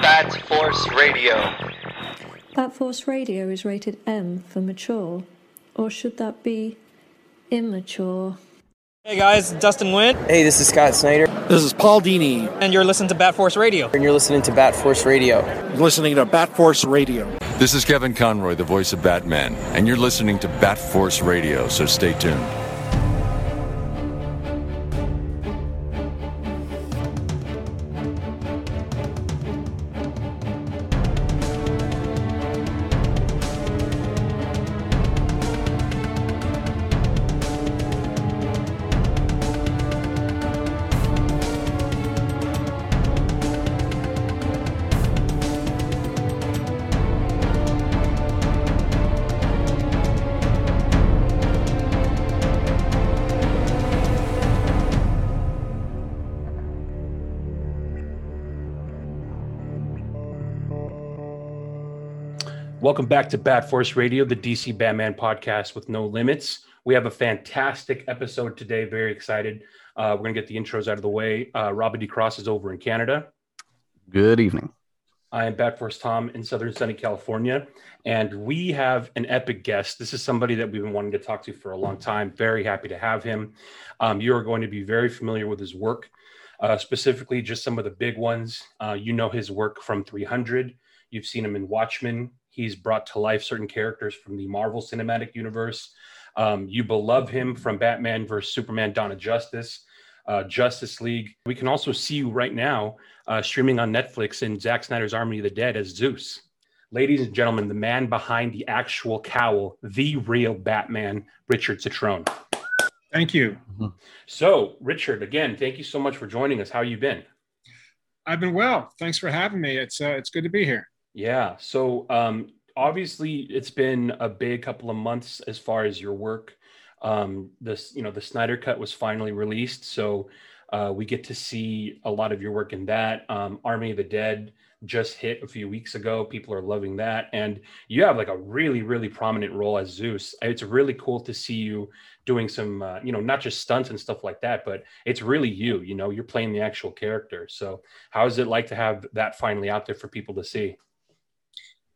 Bat Force Radio. Bat Force Radio is rated M for mature, or should that be immature? Hey guys, Dustin Wynn. Hey, this is Scott Snyder. This is Paul Dini. And you're listening to Bat Force Radio. And you're listening to Bat Force Radio. You're listening to Bat Force Radio. This is Kevin Conroy, the voice of Batman, and you're listening to Bat Force Radio, so stay tuned. Welcome back to Bat Force Radio, the DC Batman podcast with no limits. We have a fantastic episode today. Very excited. Uh, we're going to get the intros out of the way. Uh, Robbie DeCross is over in Canada. Good evening. I am Bat Force Tom in Southern Sunny, California. And we have an epic guest. This is somebody that we've been wanting to talk to for a long time. Very happy to have him. Um, you are going to be very familiar with his work, uh, specifically just some of the big ones. Uh, you know his work from 300. You've seen him in Watchmen, He's brought to life certain characters from the Marvel Cinematic Universe. Um, you love him from Batman versus Superman Dawn of Justice, uh, Justice League. We can also see you right now uh, streaming on Netflix in Zack Snyder's Army of the Dead as Zeus. Ladies and gentlemen, the man behind the actual cowl, the real Batman, Richard Cetrone. Thank you. So, Richard, again, thank you so much for joining us. How you been? I've been well. Thanks for having me. It's uh, it's good to be here. Yeah. So um, obviously, it's been a big couple of months as far as your work. Um, this, you know, the Snyder Cut was finally released, so uh, we get to see a lot of your work in that. Um, Army of the Dead just hit a few weeks ago. People are loving that, and you have like a really, really prominent role as Zeus. It's really cool to see you doing some, uh, you know, not just stunts and stuff like that, but it's really you. You know, you're playing the actual character. So, how is it like to have that finally out there for people to see?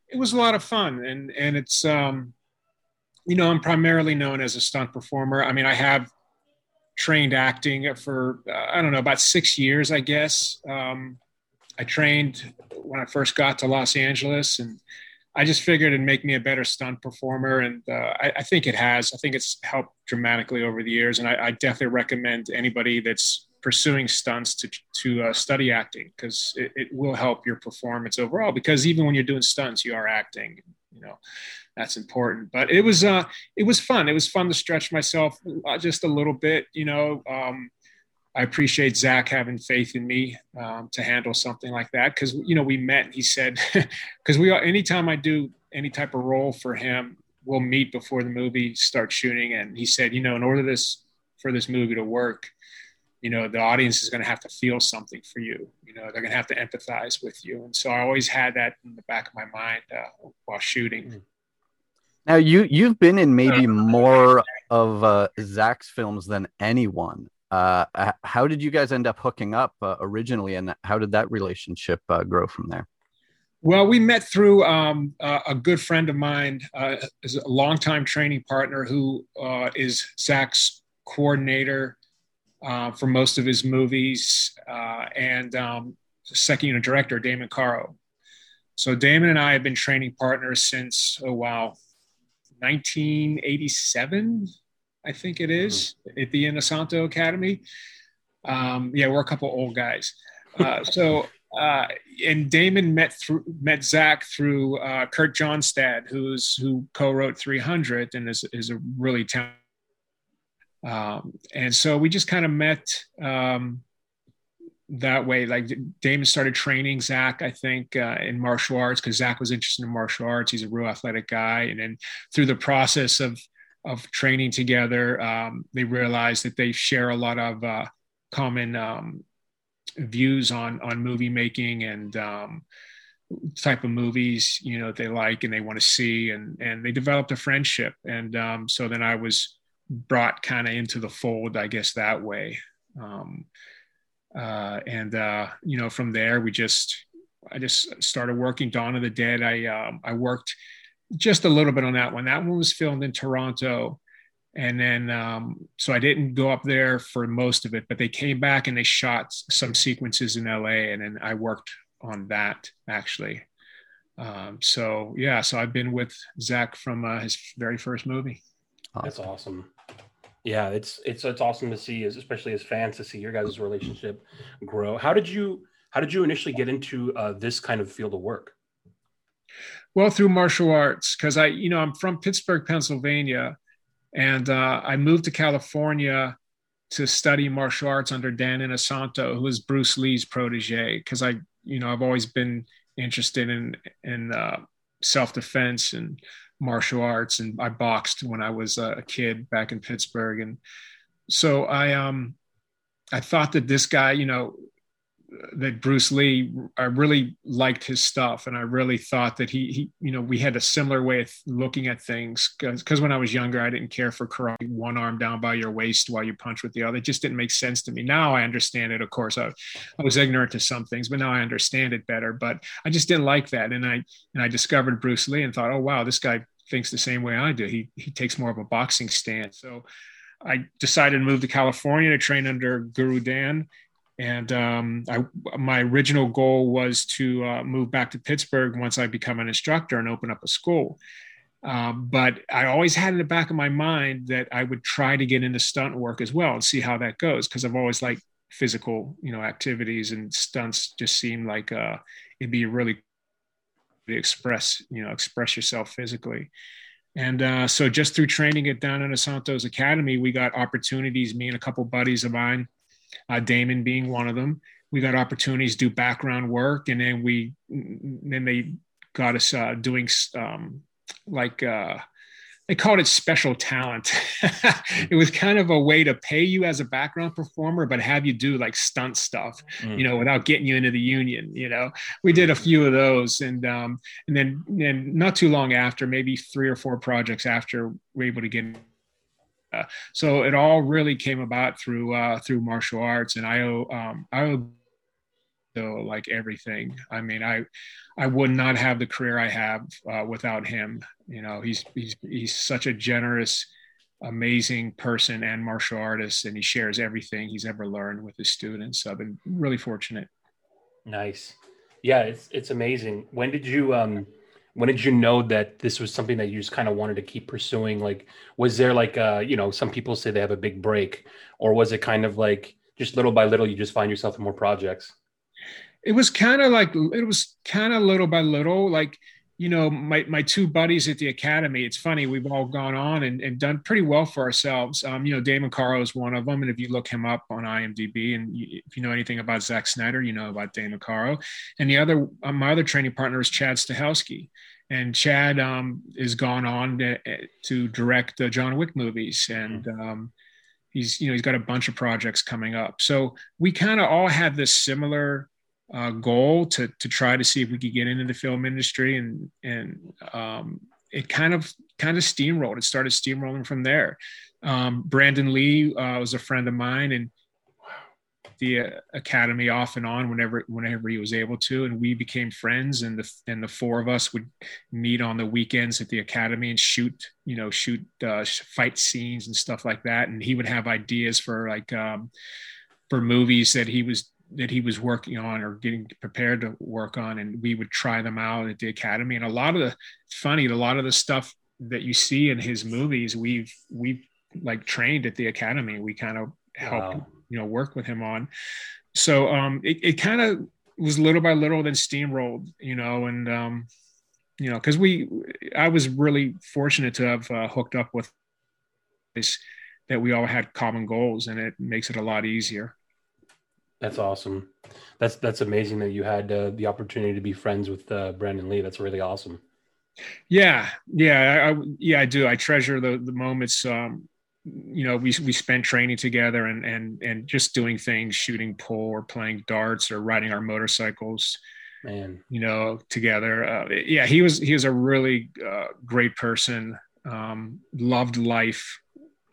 It was a lot of fun. And and it's um you know i'm primarily known as a stunt performer. I mean i have trained acting for uh, i don't know about six years i guess. Um, i trained when i first got to los angeles and i just figured it'd make me a better stunt performer. And uh, I, I, think it has. I think it's helped dramatically over the years. And I, I definitely recommend anybody that's pursuing stunts to to uh, study acting because it, it, will help your performance overall. Because even when you're doing stunts, you are acting. You know, that's important. But it was uh, it was fun. It was fun to stretch myself uh, just a little bit. You know, um, I appreciate Zack having faith in me um, to handle something like that because you know we met. he said because we are anytime I do any type of role for him, we'll meet before the movie starts shooting, and he said, you know, in order this for this movie to work you know the audience is going to have to feel something for you. You know they're going to have to empathize with you. And so i always had that in the back of my mind uh, while shooting. Mm. now you you've been in maybe more of uh, zack's films than anyone. Uh, how did you guys end up hooking up uh, originally and how did that relationship uh, grow from there? Well, we met through um, uh, a good friend of mine, uh, is a longtime training partner who uh, is Zack's coordinator uh, for most of his movies, uh, and um, second unit director Damon Caro. So Damon and I have been training partners since oh wow, 1987, I think it is, mm-hmm. at the Inosanto Academy. Um, yeah, we're a couple old guys. Uh, so uh, and Damon met through met Zack through uh, Kurt Johnstad, who's who co-wrote 300 and is is a really talented um, and so we just kind of met um, that way. Like Damon started training Zack, I think, uh, in martial arts because Zack was interested in martial arts. He's a real athletic guy. And then through the process of of training together, um, they realized that they share a lot of uh, common um, views on on movie making and um, type of movies you know that they like and they want to see and and they developed a friendship and um, so then i was brought kind of into the fold, I guess that way. Um, uh, and uh, you know from there we just I just started working Dawn of the Dead. I um, I worked just a little bit on that one. That one was filmed in Toronto, and then um, so I didn't go up there for most of it. But they came back and they shot some sequences in LA, and then I worked on that actually. Um, so yeah, so I've been with Zack from uh, his very first movie. That's awesome. Yeah, it's it's it's awesome to see, especially as fans, to see your guys' relationship grow. How did you how did you initially get into uh, this kind of field of work? Well, through martial arts, because I, you know, I'm from Pittsburgh, Pennsylvania, and uh, I moved to California to study martial arts under Dan Inosanto, who was Bruce Lee's protege. Because I, you know, I've always been interested in in uh, self defense and martial arts, and I boxed when I was a kid back in Pittsburgh, and so I um I thought that this guy, you know, that Bruce Lee, I really liked his stuff, and I really thought that he, he, you know, we had a similar way of looking at things. Because when I was younger, I didn't care for karate, one arm down by your waist while you punch with the other. It just didn't make sense to me. Now I understand it. Of course, I, I was ignorant to some things, but now I understand it better. But I just didn't like that, and I and I discovered Bruce Lee and thought, oh wow, this guy thinks the same way I do. He he takes more of a boxing stance. So I decided to move to California to train under Guru Dan and um, I, my original goal was to uh, move back to Pittsburgh once I become an instructor and open up a school. Um, but I always had in the back of my mind that I would try to get into stunt work as well and see how that goes because I've always liked physical, you know, activities and stunts. Just seem like uh, it'd be really to express, you know, express yourself physically. And uh, so, just through training at Dan Inosanto's Academy, we got opportunities. Me and a couple buddies of mine uh, Damon being one of them. We got opportunities to do background work, and then we then they got us uh, doing um, like uh, they called it special talent. it was kind of a way to pay you as a background performer, but have you do like stunt stuff, mm. you know, without getting you into the union. You know, we did a few of those, and um, and then and not too long after, maybe three or four projects after, we are able to get so it all really came about through uh, through martial arts, and I owe um, I owe like everything. I mean, I I would not have the career I have uh, without him. You know, he's he's he's such a generous, amazing person and martial artist, and he shares everything he's ever learned with his students. So I've been really fortunate. Nice. Yeah, it's it's amazing. When did you um when did you know that this was something that you just kind of wanted to keep pursuing? Like was there like uh you know some people say they have a big break or was it kind of like just little by little you just find yourself in more projects? It was kind of like it was kind of little by little like you know, my, my two buddies at the academy, it's funny, we've all gone on and, and done pretty well for ourselves. Um, you know, Damon Caro is one of them. And if you look him up on IMDb and you, if you know anything about Zack Snyder, you know about Damon Caro. And the other, um, my other training partner is Chad Stahelski. And Chad um, is gone on to, to direct the John Wick movies. And mm-hmm. um, he's, you know, he's got a bunch of projects coming up. So we kind of all have this similar uh, goal to to try to see if we could get into the film industry, and and um, it kind of kind of steamrolled. It started steamrolling from there. Um, Brandon Lee uh, was a friend of mine, and the uh, academy off and on whenever whenever he was able to and we became friends and the and the four of us would meet on the weekends at the academy and shoot you know shoot uh, fight scenes and stuff like that and he would have ideas for like um, for movies that he was that he was working on or getting prepared to work on and we would try them out at the academy. And a lot of the funny a lot of the stuff that you see in his movies we've we've like trained at the academy. We kind of helped wow. you know work with him on. So um it, it kind of was little by little then steamrolled you know and um you know because we i was really fortunate to have uh, hooked up with this that we all had common goals and it makes it a lot easier that's awesome. That's that's amazing that you had uh, the opportunity to be friends with uh, Brandon Lee. That's really awesome. Yeah, yeah, I, I, yeah, I do. I treasure the the moments. Um, you know, we we spent training together and and and just doing things, shooting pool or playing darts or riding our motorcycles. Man, you know, together. Uh, yeah, he was he was a really uh, great person. Um, loved life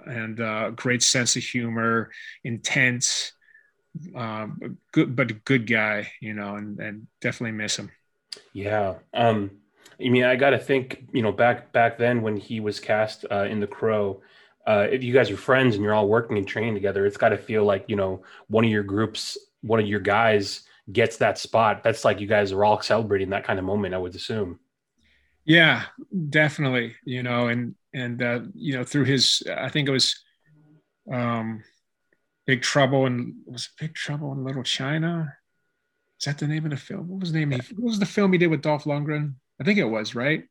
and uh, great sense of humor, intense um, good, but a good guy, you know, and, and definitely miss him. Yeah. Um, I mean, I got to think, you know, back back then when he was cast uh, in The Crow, uh, if you guys are friends and you're all working and training together, it's got to feel like you know one of your groups, one of your guys gets that spot. That's like you guys are all celebrating that kind of moment. I would assume. Yeah, definitely. You know, and and uh, you know through his, I think it was, um, Big Trouble and was Big Trouble in Little China. Is that the name of the film? What was the name? What was the film he did with Dolph Lundgren? I think it was right.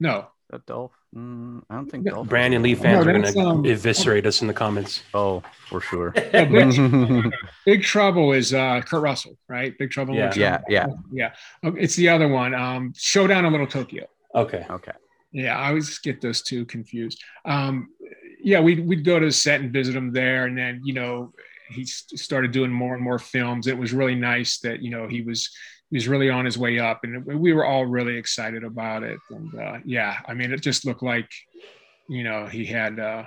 No, That Dolph? Mm, I don't think Dolph. Brandon Lee fans No, are going to um, eviscerate us in the comments. Oh, for sure. Yeah, Big, Big Trouble is uh, Kurt Russell, right? Big Trouble. in Yeah. Little yeah, China. yeah. yeah. It's the other one. Um, Showdown in Little Tokyo. Okay. Okay. Yeah, I always get those two confused. Um, yeah, we'd we'd go to the set and visit him there, and then you know he started doing more and more films. It was really nice that you know he was he was really on his way up, and we were all really excited about it. And uh, yeah, I mean, it just looked like you know he had uh,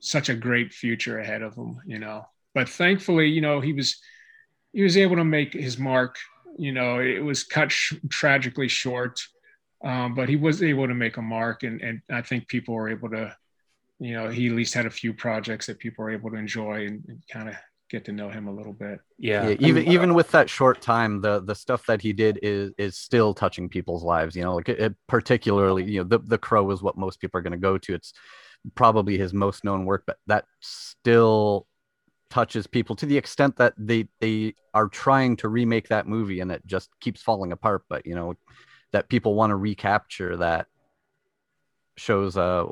such a great future ahead of him. You know, but thankfully, you know, he was he was able to make his mark. You know, it was cut sh- tragically short um, but he was able to make a mark, and and I think people were able to, you know, he at least had a few projects that people were able to enjoy and, and kind of get to know him a little bit. Yeah. Yeah, even even with that short time, the the stuff that he did is is still touching people's lives. You know, like it, it particularly, you know, the the Crow is what most people are going to go to. It's probably his most known work, but that still touches people to the extent that they they are trying to remake that movie and it just keeps falling apart. But you know, that people want to recapture that shows uh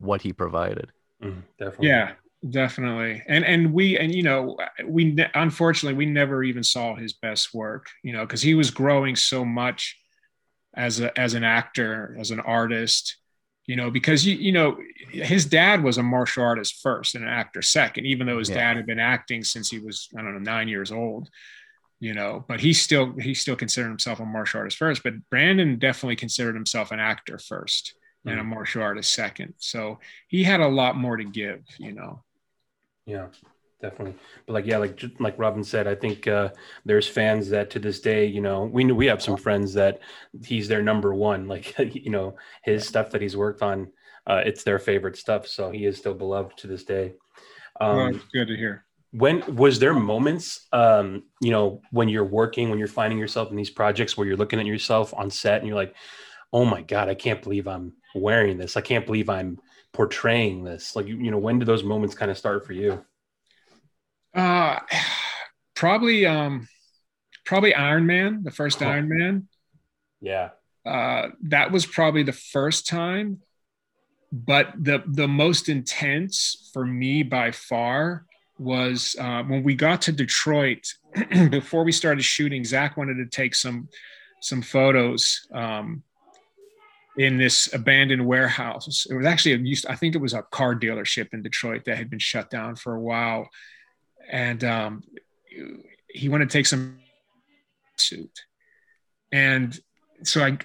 what he provided. Mhm, definitely. Yeah, definitely. And and we and you know we ne- unfortunately we never even saw his best work. You know, because he was growing so much as a as an actor, as an artist. You know, because you you know his dad was a martial artist first and an actor second, even though his Yeah. dad had been acting since he was I don't know nine years old. You know, but he still he still considered himself a martial artist first. But Brandon definitely considered himself an actor first and a martial artist second. So he had a lot more to give. You know. Yeah, definitely. But like, yeah, like like Robin said, I think uh, there's fans that to this day, you know, we we have some friends that he's their number one. Like, you know, his stuff that he's worked on, uh, it's their favorite stuff. So he is still beloved to this day. Um, well, it's good to hear. when was there moments um you know when you're working when you're finding yourself in these projects where you're looking at yourself on set and you're like oh my god i can't believe i'm wearing this i can't believe i'm portraying this like you, you know when did those moments kind of start for you Uh, probably, um, probably Iron Man, the first Oh. Iron Man. yeah Uh, that was probably the first time, but the the most intense for me by far was uh, when we got to Detroit. before we started shooting, Zack wanted to take some some photos. Um, in this abandoned warehouse. It was actually a used, I think it was a car dealership in Detroit that had been shut down for a while. And um, he wanted to take some suit. And so I,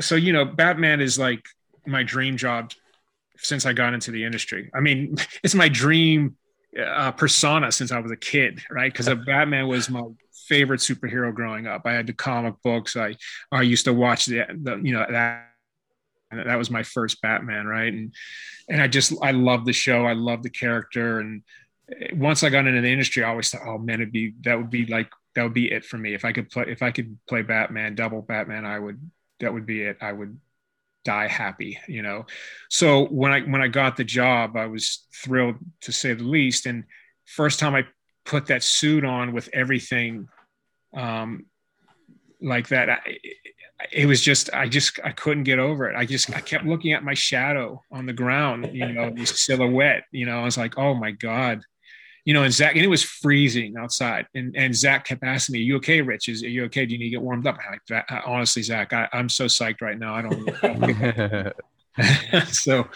so, you know, Batman is like my dream job since I got into the industry. I mean, it's my dream uh, persona since I was a kid, right? Because Batman was my favorite superhero growing up. I had the comic books. I I used to watch the, the you know that and that was my first Batman, right? And and I just I love the show. I love the character. And once I got into the industry, I always thought, oh man, it'd be that would be like that would be it for me. If I could play if I could play Batman, double Batman, I would that would be it. I would die happy, you know. So when I when I got the job, I was thrilled to say the least. And first time I put that suit on with everything um like that, I, it was just I just I couldn't get over it. I just I kept looking at my shadow on the ground, you know, this silhouette. You know, I was like, oh my god, you know. And Zack, and it was freezing outside, and and Zack kept asking me, "Are you okay, Rich? Is are you okay? Do you need to get warmed up?" I'm like, honestly, Zack, I, I'm so psyched right now. I don't. so,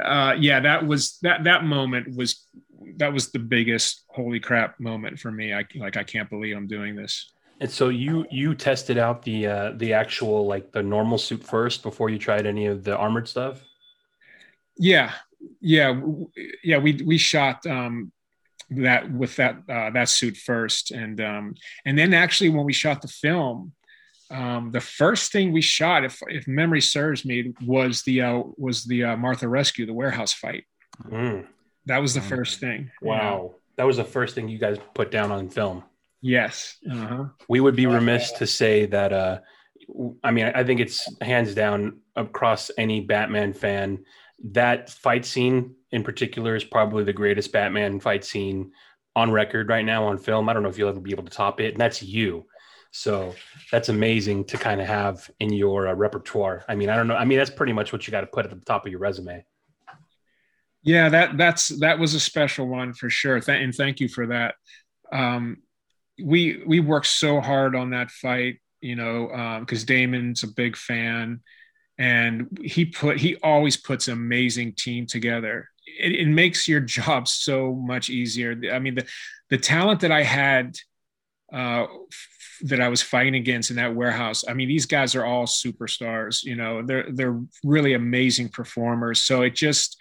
uh, yeah, that was that that moment was that was the biggest holy crap moment for me. I like I can't believe I'm doing this. And so you you tested out the uh the actual like the normal suit first before you tried any of the armored stuff Yeah, yeah, yeah. We we shot um, that with that uh, that suit first, and um, and then actually when we shot the film, um, the first thing we shot, if if memory serves me, was the uh, was the uh, Martha Rescue, the warehouse fight. Mm. That was the first thing. Wow, that was the first thing you guys put down on film. Yes. Uh-huh. We would be remiss to say that. Uh, I mean, I think it's hands down across any Batman fan. That fight scene in particular is probably the greatest Batman fight scene on record right now on film. I don't know if you'll ever be able to top it. And that's you. So that's amazing to kind of have in your uh, repertoire. I mean, I don't know. I mean, that's pretty much what you got to put at the top of your resume. Yeah, that that's that was a special one for sure. Th- and thank you for that. Um, we we worked so hard on that fight, you know, because um, Damon's a big fan, and he put he always puts an amazing team together. It, it makes your job so much easier. I mean, the the talent that I had uh, that I was fighting against in that warehouse. I mean, these guys are all superstars. You know, they're they're really amazing performers. So it just,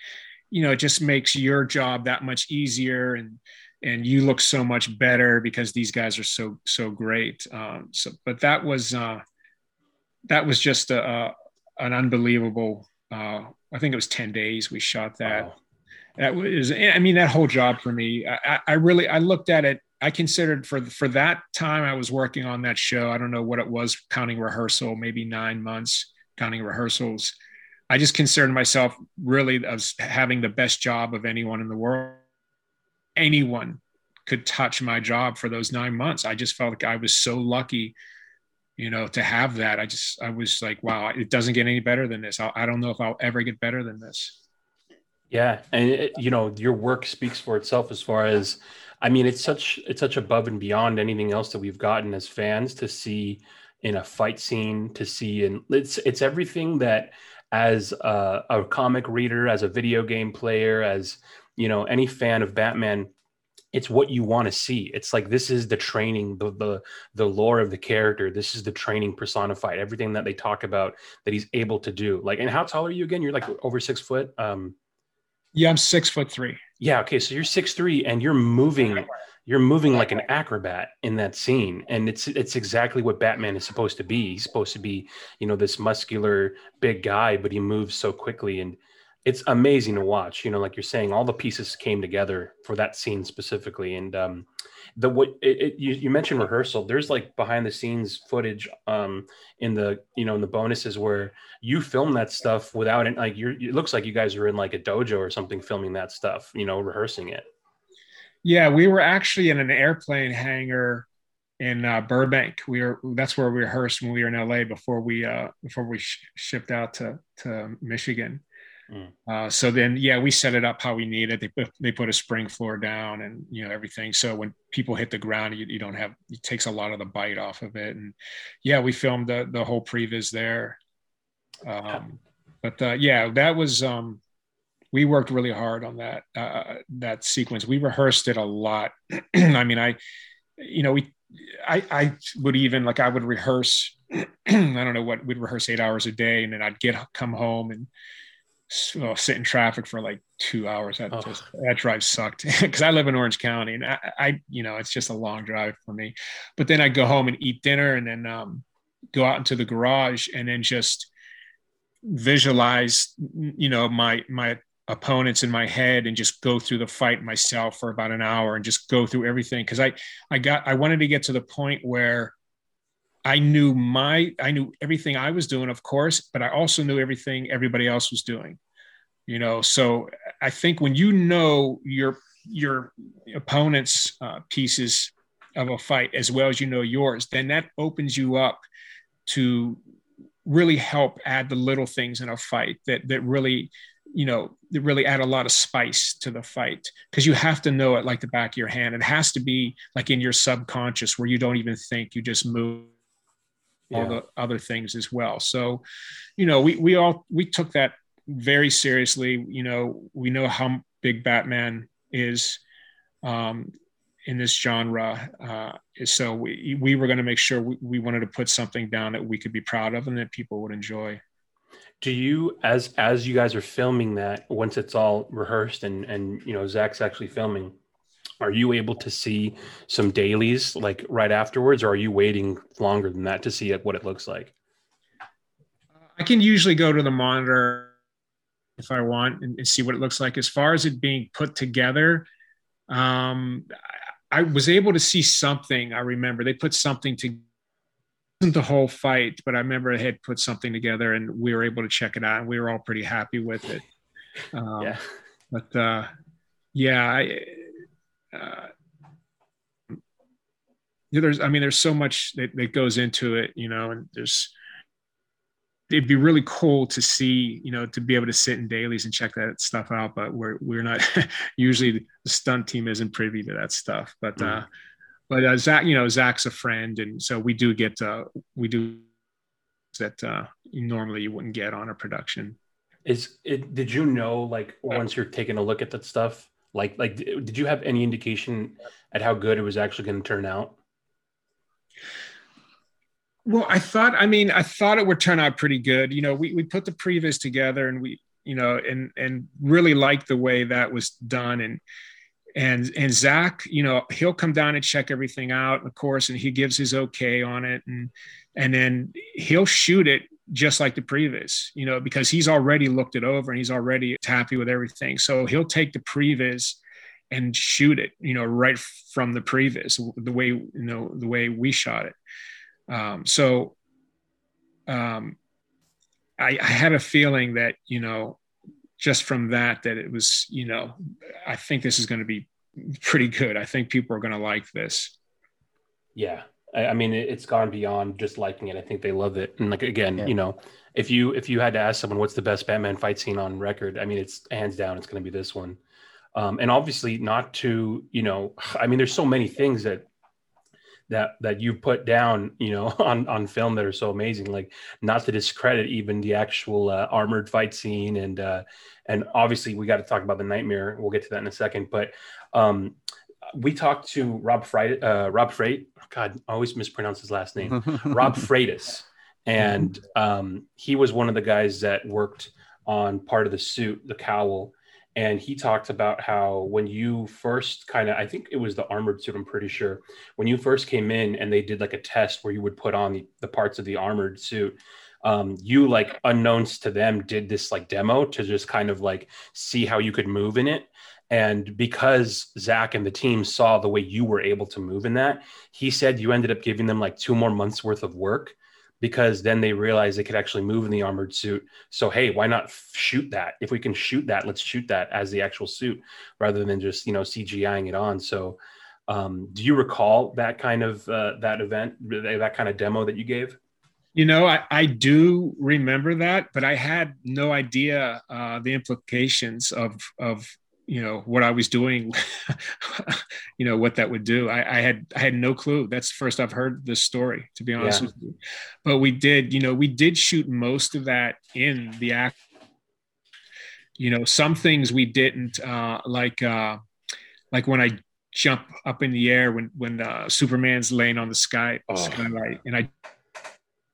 you know, it just makes your job that much easier, and and you look so much better because these guys are so so great. Um, so, but that was uh, that was just a, a an unbelievable. Uh, I think it was ten days we shot that. Wow. That was, I mean, that whole job for me. I, I really, I looked at it I considered for for that time I was working on that show. I don't know what it was, counting rehearsal, maybe nine months, counting rehearsals. I just considered myself really as having the best job of anyone in the world. Anyone could touch my job for those nine months. I just felt like I was so lucky, you know, to have that. I just I was like, wow, it doesn't get any better than this. I, I don't know if I'll ever get better than this. Yeah, and it, you know, your work speaks for itself as far as I mean, it's such it's such above and beyond anything else that we've gotten as fans to see in a fight scene, to see and it's it's everything that as a, a comic reader, as a video game player, as you know, any fan of Batman, it's what you want to see. It's like this is the training, the the the lore of the character. This is the training personified. Everything that they talk about that he's able to do. Like, and how tall are you again? You're like over six foot. Um, yeah, I'm six foot three. Yeah. Okay. So you're six three, and you're moving. You're moving like an acrobat in that scene, and it's it's exactly what Batman is supposed to be. He's supposed to be, you know, this muscular big guy, but he moves so quickly, and it's amazing to watch. You know, like you're saying, all the pieces came together for that scene specifically, and um, the what it, it, you, you mentioned rehearsal. There's like behind the scenes footage um in the you know in the bonuses where you film that stuff without it like you're it looks like you guys are in like a dojo or something filming that stuff you know rehearsing it. Yeah we were actually in an airplane hangar in uh, burbank. We were that's where we rehearsed when we were in la before we uh before we sh- shipped out to to michigan Mm. Uh, so then, yeah, we set it up how we need it. They put, they put a spring floor down and, you know, everything. So when people hit the ground, you, you don't have, it takes a lot of the bite off of it. And yeah, we filmed the, the whole previs there. Um, but uh, yeah, that was, um, we worked really hard on that, uh, that sequence. We rehearsed it a lot. I mean, I, you know, we, I, I would even like, I would rehearse, I don't know what we'd rehearse eight hours a day and then I'd get, come home and, well, sit in traffic for like two hours. That oh. just that drive sucked because I live in Orange County and I, I, you know, it's just a long drive for me. But then I go home and eat dinner and then um, go out into the garage and then just visualize, you know, my my opponents in my head and just go through the fight myself for about an hour and just go through everything because I I got I wanted to get to the point where I knew my I knew everything I was doing, of course, but I also knew everything everybody else was doing. You know, so I think when you know your your opponent's uh, pieces of a fight as well as you know yours, then that opens you up to really help add the little things in a fight that that really you know that really add a lot of spice to the fight because you have to know it like the back of your hand it has to be like in your subconscious where you don't even think you just move all yeah. the other things as well. So, you know, we we all we took that very seriously. You know, we know how big Batman is um, in this genre. Uh, so we we were going to make sure we, we wanted to put something down that we could be proud of and that people would enjoy. Do you, as as you guys are filming that, once it's all rehearsed and and you know Zack's actually filming, are you able to see some dailies like right afterwards, or are you waiting longer than that to see what it looks like? I can usually go to the monitor if I want and, and see what it looks like. As far as it being put together, um, I, I was able to see something. I remember they put something to the whole fight, but I remember they had put something together and we were able to check it out and we were all pretty happy with it. Um, yeah. But uh, yeah, I, uh, there's, I mean, there's so much that, that goes into it, you know, and there's, it'd be really cool to see, you know, to be able to sit in dailies and check that stuff out. But we're we're not usually the stunt team isn't privy to that stuff. But mm. uh, but uh, Zack, you know, Zack's a friend, and so we do get uh, we do that uh, normally you wouldn't get on a production. Is it? Did you know like once you're taking a look at that stuff, like like did you have any indication at how good it was actually going to turn out? Well, I thought, I mean, I thought it would turn out pretty good. You know, we, we put the previs together and we, you know, and, and really liked the way that was done. And, and, and Zack, you know, he'll come down and check everything out, of course, and he gives his okay on it. And, and then he'll shoot it just like the previs, you know, because he's already looked it over and he's already happy with everything. So he'll take the previs and shoot it, you know, right from the previs, the way, you know, the way we shot it. Um, so um, I, I had a feeling that, you know, just from that, that it was, you know, I think this is going to be pretty good. I think people are going to like this. Yeah. I, I mean, it, it's gone beyond just liking it. I think they love it. And like, again, yeah. you know, if you, if you had to ask someone, what's the best Batman fight scene on record? I mean, it's hands down, it's going to be this one. Um, and obviously not to, you know, I mean, there's so many things that that that you put down you know on on film that are so amazing like not to discredit even the actual uh, armored fight scene and uh and obviously we got to talk about the nightmare we'll get to that in a second but um we talked to rob Freit, uh rob Freit god i always mispronounce his last name rob freitas. And um he was one of the guys that worked on part of the suit the cowl. And he talked about how when you first kind of i think it was the armored suit i'm pretty sure when you first came in and they did like a test where you would put on the, the parts of the armored suit um, you like unknowns to them did this like demo to just kind of like see how you could move in it and because zack and the team saw the way you were able to move in that he said you ended up giving them like two more months worth of work because then they realized they could actually move in the armored suit. So hey, why not shoot that? If we can shoot that, let's shoot that as the actual suit rather than just you know CGIing it on. So um, do you recall that kind of uh, that event, that kind of demo that you gave? You know, I, I do remember that, but I had no idea uh, the implications of of you know what I was doing, you know what that would do. I, I, had I had no clue. That's the first I've heard this story, to be honest yeah. with you. But we did, you know, we did shoot most of that in the act. You know, some things we didn't, uh, like uh, like when I jump up in the air when when uh, Superman's laying on the sky oh. skylight, and I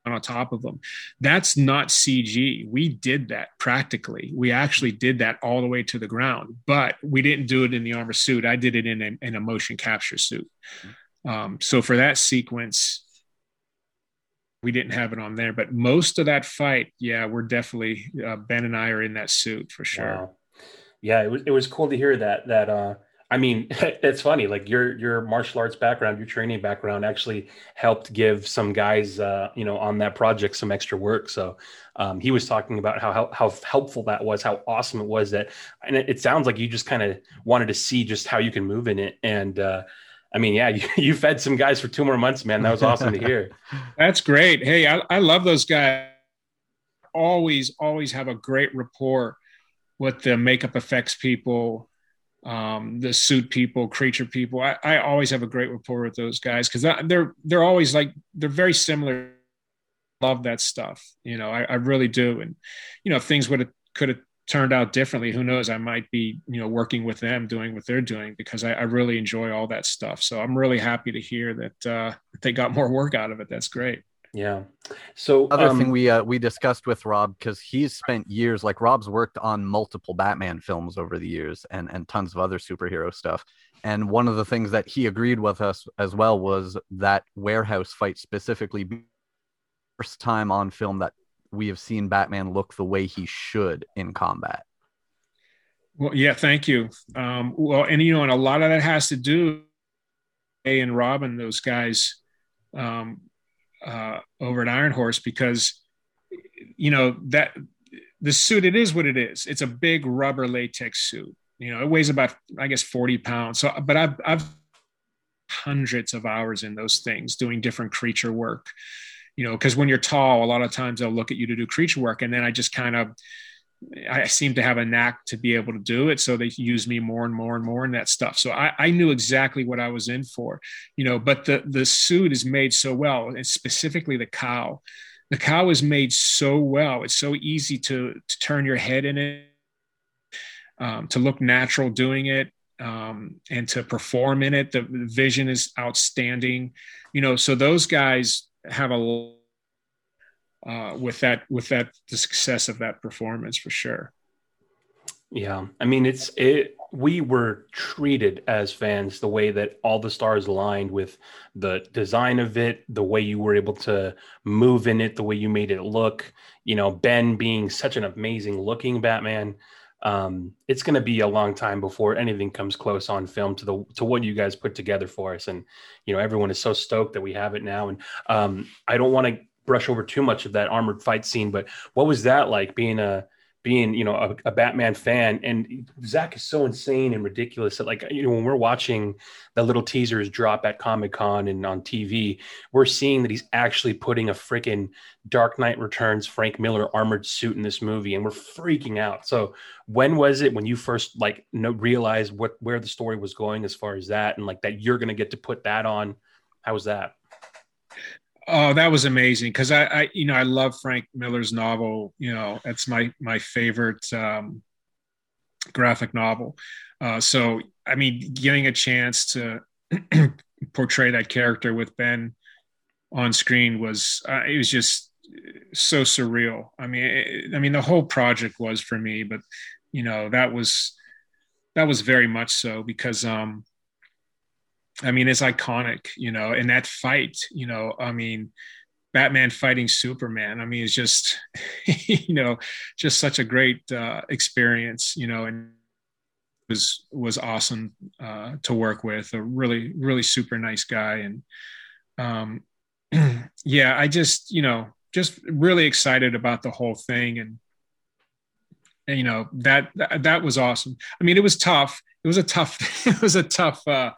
on top of them. That's not CG. We did that practically. We actually did that all the way to the ground, but we didn't do it in the armor suit. I did it in a, in a motion capture suit. Um, so for that sequence, we didn't have it on there, but most of that fight, yeah, we're definitely uh, Ben and I are in that suit for sure. Wow. Yeah, it was it was cool to hear that that uh I mean, it's funny. Like your your martial arts background, your training background, actually helped give some guys, uh, you know, on that project some extra work. So um, he was talking about how, how, how helpful that was, how awesome it was. That, and it, it sounds like you just kind of wanted to see just how you can move in it. And uh, I mean, yeah, you, you fed some guys for two more months, man. That was awesome to hear. That's great. Hey, I, I love those guys. Always, always have a great rapport with the makeup effects people um, the suit people, creature people. I, I always have a great rapport with those guys because they're they're always like they're very similar. Love that stuff, you know. I, I really do, and you know, if things would have could have turned out differently, who knows? I might be you know working with them, doing what they're doing because I, I really enjoy all that stuff. So I'm really happy to hear that uh, they got more work out of it. That's great. Yeah. So other um, thing we uh, we discussed with Rob because he's spent years like Rob's worked on multiple Batman films over the years and and tons of other superhero stuff. And one of the things that he agreed with us as well was that warehouse fight specifically first time on film that we have seen Batman look the way he should in combat. Well, yeah, thank you. Um, well, and you know, and a lot of that has to do, A and Robin, those guys um, uh, over at Iron Horse, because you know that the suit it is what it is. It's a big rubber latex suit. You know, it weighs about I guess forty pounds. So, but I've I've hundreds of hours in those things doing different creature work. You know, because when you're tall, a lot of times they'll look at you to do creature work, and then I just kind of I seem to have a knack to be able to do it. So they use me more and more and more in that stuff. So I, I, knew exactly what I was in for, you know, but the, the suit is made so well, and specifically the cowl. The cowl is made so well. It's so easy to, to turn your head in it, um, to look natural doing it, um, and to perform in it. The, the vision is outstanding, you know, so those guys have a uh, with that with that the success of that performance for sure. Yeah, I mean it's it. We were treated as fans the way that all the stars aligned with the design of it, the way you were able to move in it, the way you made it look. You know, Ben being such an amazing looking Batman. Um, it's going to be a long time before anything comes close on film to the to what you guys put together for us, and you know everyone is so stoked that we have it now. And um, I don't want to brush over too much of that armored fight scene, but what was that like being a being you know a, a, Batman fan? And Zack is so insane and ridiculous that like you know when we're watching the little teasers drop at Comic Con and on TV, we're seeing that he's actually putting a freaking Dark Knight Returns Frank Miller armored suit in this movie, and we're freaking out. So when was it when you first like know, realized what where the story was going as far as that, and like that you're gonna get to put that on? How was that? Oh, that was amazing because I, I, you know, I love Frank Miller's novel. You know, that's my my favorite um, graphic novel. Uh, so, I mean, getting a chance to portray that character with Ben on screen was uh, it was just so surreal. I mean, it, I mean, the whole project was for me, but you know, that was that was very much so because um, I mean, it's iconic, you know, and that fight, you know, I mean, Batman fighting Superman. I mean, it's just, you know, just such a great uh, experience, you know, and was was awesome uh, to work with. A really, really super nice guy, and um, yeah, I just, you know, just really excited about the whole thing, and, and you know that, that that was awesome. I mean, it was tough. It was a tough. it was a tough. Uh,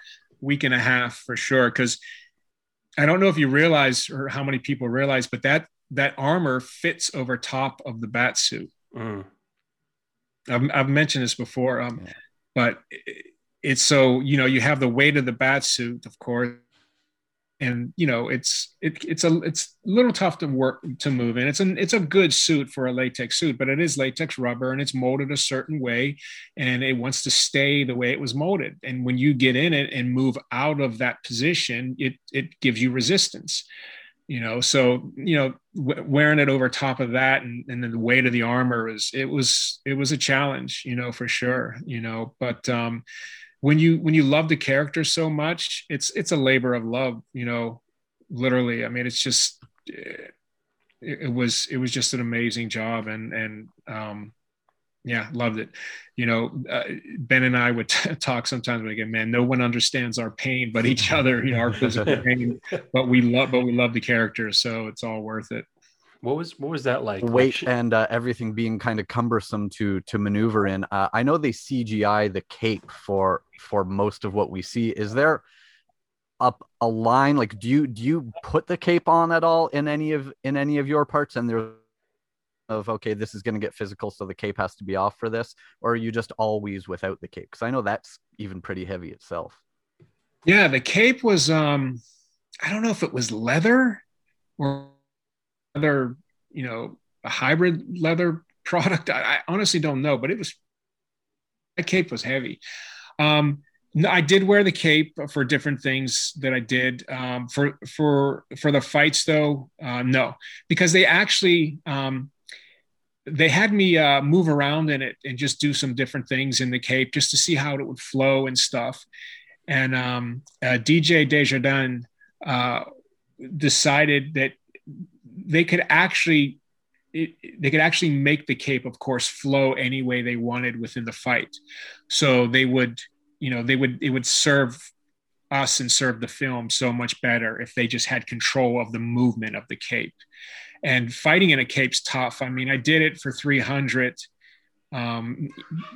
week and a half for sure. Because I don't know if you realize or how many people realize, but that that armor fits over top of the bat suit. Mm. I've, I've, mentioned this before, um, yeah. but it's so you know you have the weight of the bat suit, of course, and you know it's it, it's a it's a little tough to work to move in. It's an it's a good suit for a latex suit, but it is latex rubber and it's molded a certain way, and it wants to stay the way it was molded. And when you get in it and move out of that position, it it gives you resistance. You know, so you know wearing it over top of that, and, and then the weight of the armor is it was it was a challenge. You know, for sure. You know, but um, when you when you love the character so much it's it's a labor of love you know literally. I mean it's just it, it was it was just an amazing job and and um yeah loved it. You know uh, ben and i would t- talk sometimes like man no one understands our pain but each other you know our physical pain but we love but we love the character so it's all worth it what was what was that like? Weight like, and uh, everything being kind of cumbersome to to maneuver in. Uh, I know they CGI the cape for for most of what we see. Is there up a line like do you do you put the cape on at all in any of in any of your parts? And there's of okay, this is going to get physical, so the cape has to be off for this, or are you just always without the cape? Because I know that's even pretty heavy itself. Yeah, the cape was um, I don't know if it was leather or leather, you know, a hybrid leather product. I, I honestly don't know, but it was that cape was heavy. Um, I did wear the cape for different things that I did. Um, for for for the fights, though, uh, no, because they actually um, they had me uh, move around in it and just do some different things in the cape just to see how it would flow and stuff. And um, uh, DJ Desjardins uh, decided that they could actually it, they could actually make the cape, of course, flow any way they wanted within the fight. So they would you know they would it would serve us and serve the film so much better if they just had control of the movement of the cape and fighting in a cape's tough i mean i did it for 300 um,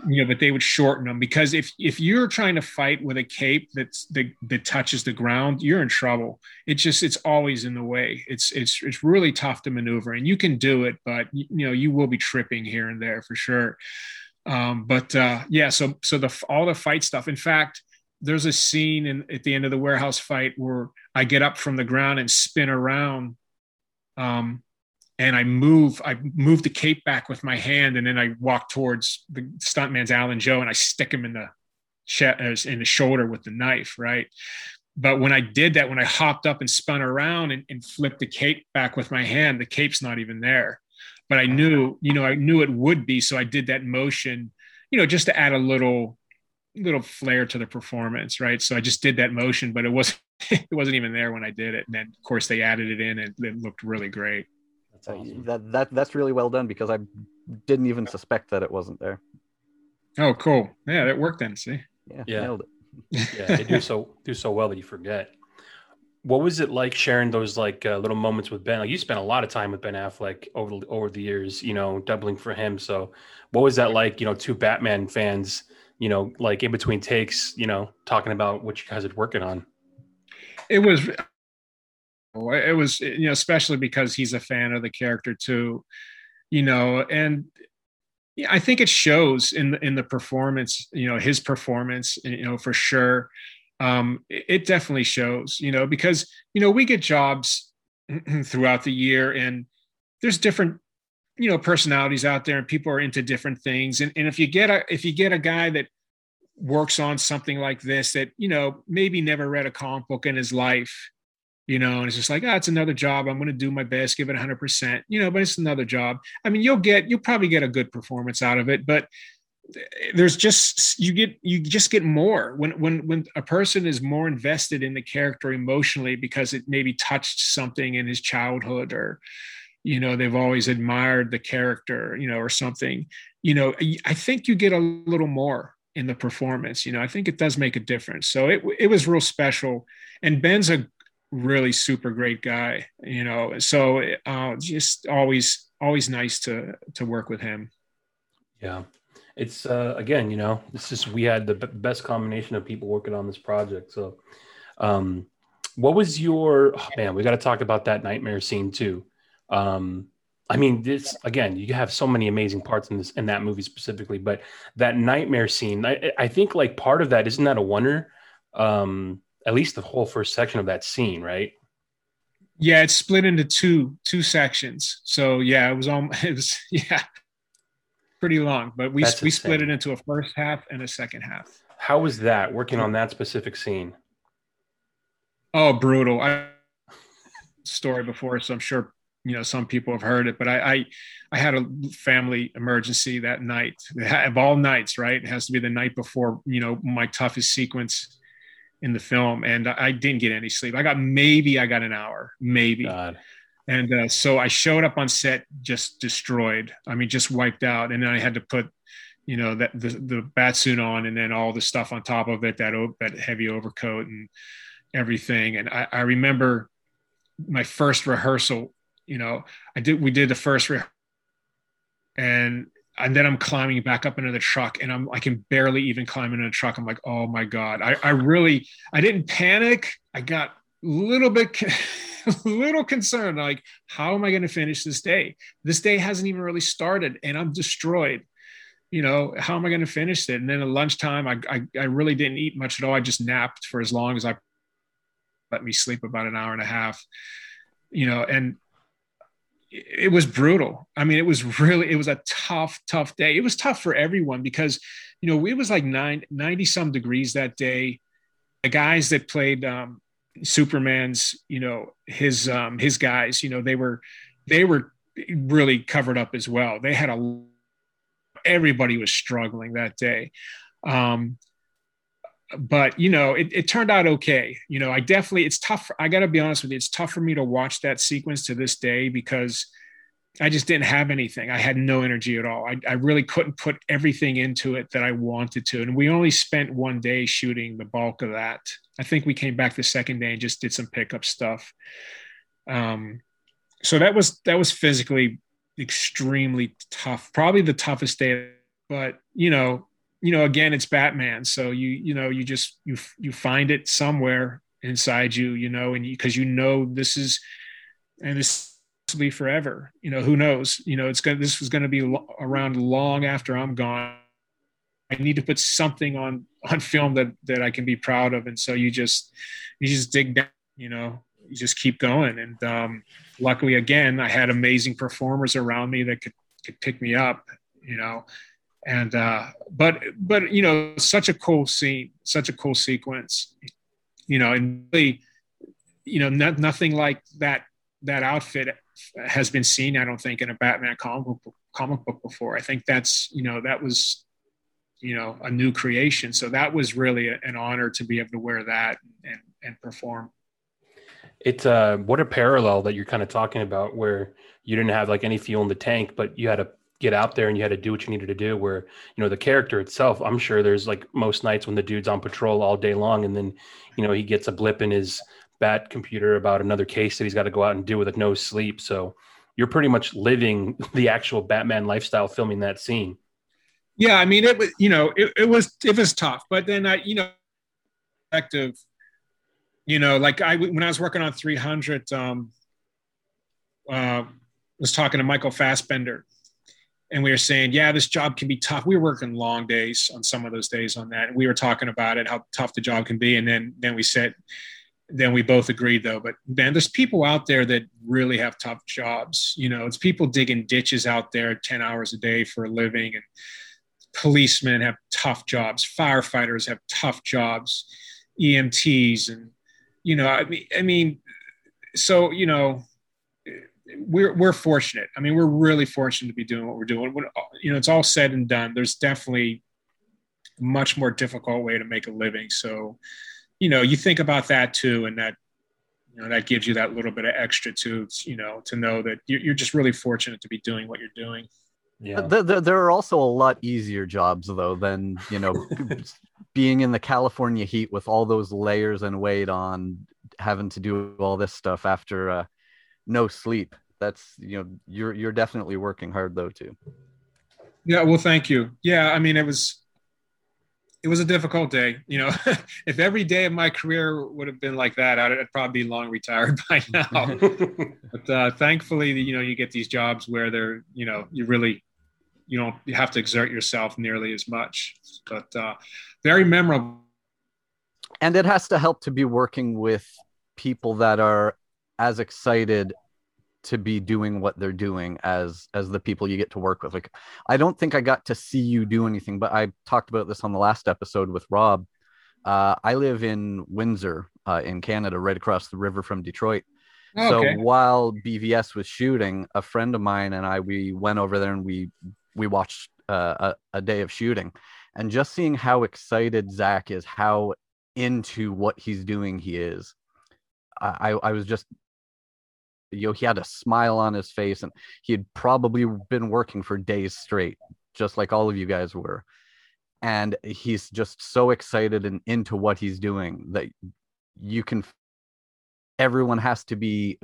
you know, but they would shorten them because if if you're trying to fight with a cape that's that, that touches the ground, you're in trouble. It just it's always in the way. It's it's it's really tough to maneuver, and you can do it, but you know you will be tripping here and there for sure. Um, but uh, yeah, so so the all the fight stuff. In fact, there's a scene in at the end of the warehouse fight where I get up from the ground and spin around, um, and I move I move the cape back with my hand, and then I walk towards the stuntman's Alan Joe, and I stick him in the uh, in the shoulder with the knife, right? But when I did that, when I hopped up and spun around and, and flipped the cape back with my hand, the cape's not even there but I knew, you know, I knew it would be. So I did that motion, you know, just to add a little, little flair to the performance. Right. So I just did that motion, but it wasn't, it wasn't even there when I did it. And then of course they added it in and it looked really great. That's awesome. that, that, that's really well done because I didn't even suspect that it wasn't there. Oh, cool. Yeah. That worked then. See? Yeah. yeah. Nailed it. yeah. They do so, do so well that you forget what was it like sharing those like uh, little moments with Ben? Like you spent a lot of time with Ben Affleck over the, over the years, you know, doubling for him. So, what was that like? You know, two Batman fans, you know, like in between takes, you know, talking about what you guys are working on. It was, it was, you know, especially because he's a fan of the character too, you know, and I think it shows in in the performance, you know, his performance, you know, for sure um, it definitely shows, you know, because, you know, we get jobs throughout the year and there's different, you know, personalities out there and people are into different things. And, and if you get a, if you get a guy that works on something like this, that, you know, maybe never read a comic book in his life, you know, and it's just like, oh, it's another job. I'm going to do my best, give it 100%, you know, but it's another job. I mean, you'll get, you'll probably get a good performance out of it, but eh, there's just you get you just get more when when when a person is more invested in the character emotionally because it maybe touched something in his childhood or you know they've always admired the character you know or something you know i think you get a little more in the performance you know i think it does make a difference so it it was real special and ben's a really super great guy you know so uh, just always always nice to to work with him yeah it's uh, again, you know, it's just we had the b- best combination of people working on this project. So, um, what was your oh, man? We got to talk about that nightmare scene too. Um, I mean, this again, you have so many amazing parts in this in that movie specifically, but that nightmare scene, I, I think like part of that isn't that a wonder. Um, at least the whole first section of that scene, right? Yeah, it's split into two two sections. So yeah, it was all it was yeah pretty long, but we we split it into a first half and a second half. How was that working on that specific scene? Oh, brutal! I story before, so I'm sure you know some people have heard it. But I I, I had a family emergency that night. Of all nights, right? It has to be the night before you know my toughest sequence in the film, and I didn't get any sleep. I got maybe I got an hour, maybe. God. And uh, so I showed up on set just destroyed. I mean, just wiped out. And then I had to put, you know, that the, the bat suit on and then all the stuff on top of it, that, that heavy overcoat and everything. And I, I remember my first rehearsal, you know, I did, we did the first rehearsal and and then I'm climbing back up into the truck and I'm I can barely even climb into the truck. I'm like, oh my God. I, I really I didn't panic. I got a little bit a little concerned like how am i going to finish this day this day hasn't even really started and i'm destroyed you know how am i going to finish it and then at lunchtime I, I, I really didn't eat much at all i just napped for as long as i let me sleep about an hour and a half you know and it was brutal. I mean, it was really, it was a tough, tough day. It was tough for everyone because, you know, it was like nine, 90 some degrees that day. The guys that played um, Superman's, you know, his, um, his guys, you know, they were, they were really covered up as well. They had a, everybody was struggling that day. Um, but you know it, it, turned out okay. You know i definitely it's tough i gotta be honest with you it's tough for me to watch that sequence to this day because i just didn't have anything. I had no energy at all. I, I really couldn't put everything into it that i wanted to. And we only spent one day shooting the bulk of that. I think we came back the second day and just did some pickup stuff. Um, so that was that was physically extremely tough probably the toughest day but you know you know, again, it's Batman. So you, you know, you just, you, you find it somewhere inside you, you know, and because you, you, know, this is, and this will be forever, you know, who knows, you know, it's going to, this was going to be lo- around long after I'm gone. I need to put something on, on film that, that I can be proud of. And so you just, you just dig down, you know, you just keep going. And um, luckily, again, I had amazing performers around me that could, could pick me up, you know, and uh, but but you know such a cool scene such a cool sequence you know and really you know not, nothing like that that outfit has been seen i don't think in a batman comic book, comic book before. I think that's you know that was you know a new creation. So that was really a, an honor to be able to wear that and and perform. It's uh what a parallel that you're kind of talking about where you didn't have like any fuel in the tank but you had a get out there and you had to do what you needed to do where you know the character itself i'm sure there's like most nights when the dude's on patrol all day long and then you know he gets a blip in his bat computer about another case that he's got to go out and do with no sleep. So you're pretty much living the actual batman lifestyle filming that scene. Yeah i mean it was you know it, it was it was tough but then i you know effective you know like i when i was working on 300 um uh was talking to michael fassbender and we were saying, yeah, this job can be tough. We were working long days on some of those days on that. And we were talking about it, how tough the job can be. And then, then we said, then we both agreed though, but man, there's people out there that really have tough jobs. You know, it's people digging ditches out there 10 hours a day for a living and policemen have tough jobs. Firefighters have tough jobs, EMTs. And, you know, I mean, I mean, so, you know, we're we're fortunate. I mean, we're really fortunate to be doing what we're doing. When, you know, it's all said and done. There's definitely a much more difficult way to make a living. So, you know, you think about that too, and that you know that gives you that little bit of extra too. You know, to know that you're just really fortunate to be doing what you're doing. Yeah. There, there are also a lot easier jobs though than you know being in the California heat with all those layers and weight on, having to do all this stuff after. Uh, no sleep. That's you know you're you're definitely working hard though too. Yeah, well, thank you. Yeah, I mean it was it was a difficult day. You know, if every day of my career would have been like that, I'd, I'd probably be long retired by now. but uh, thankfully, you know, you get these jobs where they're, you know, you really, you don't you have to exert yourself nearly as much. But uh, very memorable. And it has to help to be working with people that are as excited to be doing what they're doing as as the people you get to work with. Like i don't think i got to see you do anything but i talked about this on the last episode with rob. Uh, i live in windsor uh, in canada right across the river from detroit. Oh, okay. so while bvs was shooting a friend of mine and i we went over there and we we watched uh, a, a day of shooting. And just seeing how excited zack is how into what he's doing he is I, I was just you know he had a smile on his face and he had probably been working for days straight just like all of you guys were. And he's just so excited and into what he's doing that you can everyone has to be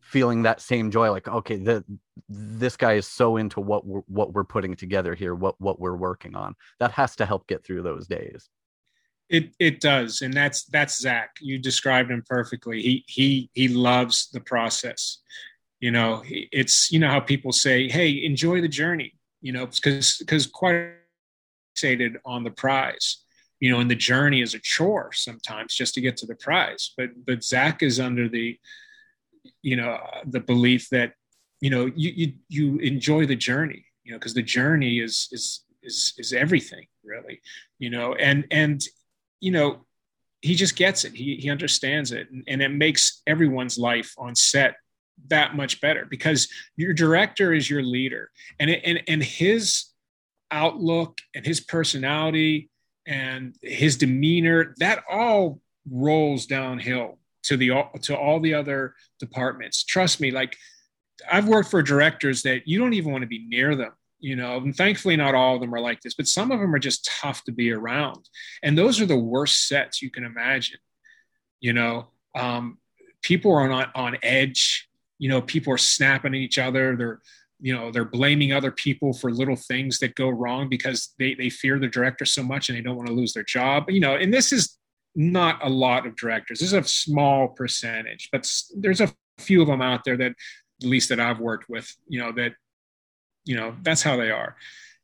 feeling that same joy like okay the, this guy is so into what we're what we're putting together here what what we're working on. That has to help get through those days it it does, and that's that's Zack. You described him perfectly. He he he loves the process. You know, it's you know how people say, "Hey, enjoy the journey." You know, because because quite fixated on the prize. You know, and the journey is a chore sometimes just to get to the prize. But but Zack is under the, you know, the belief that you know, you you you enjoy the journey, you know, because the journey is is is is everything really, you know, and and you know, he just gets it. He he understands it, and, and it makes everyone's life on set that much better because your director is your leader, and it, and and his outlook and his personality and his demeanor that all rolls downhill to the to all the other departments. Trust me like i've worked for directors that you don't even want to be near them you know and thankfully not all of them are like this but some of them are just tough to be around. And those are the worst sets you can imagine you know? Um, people are on on edge. You know people are snapping at each other. They're you know they're blaming other people for little things that go wrong because they, they fear the director so much and they don't want to lose their job. You know and this is not a lot of directors. This is a small percentage but there's a few of them out there that at least that i've worked with you know that you know that's how they are.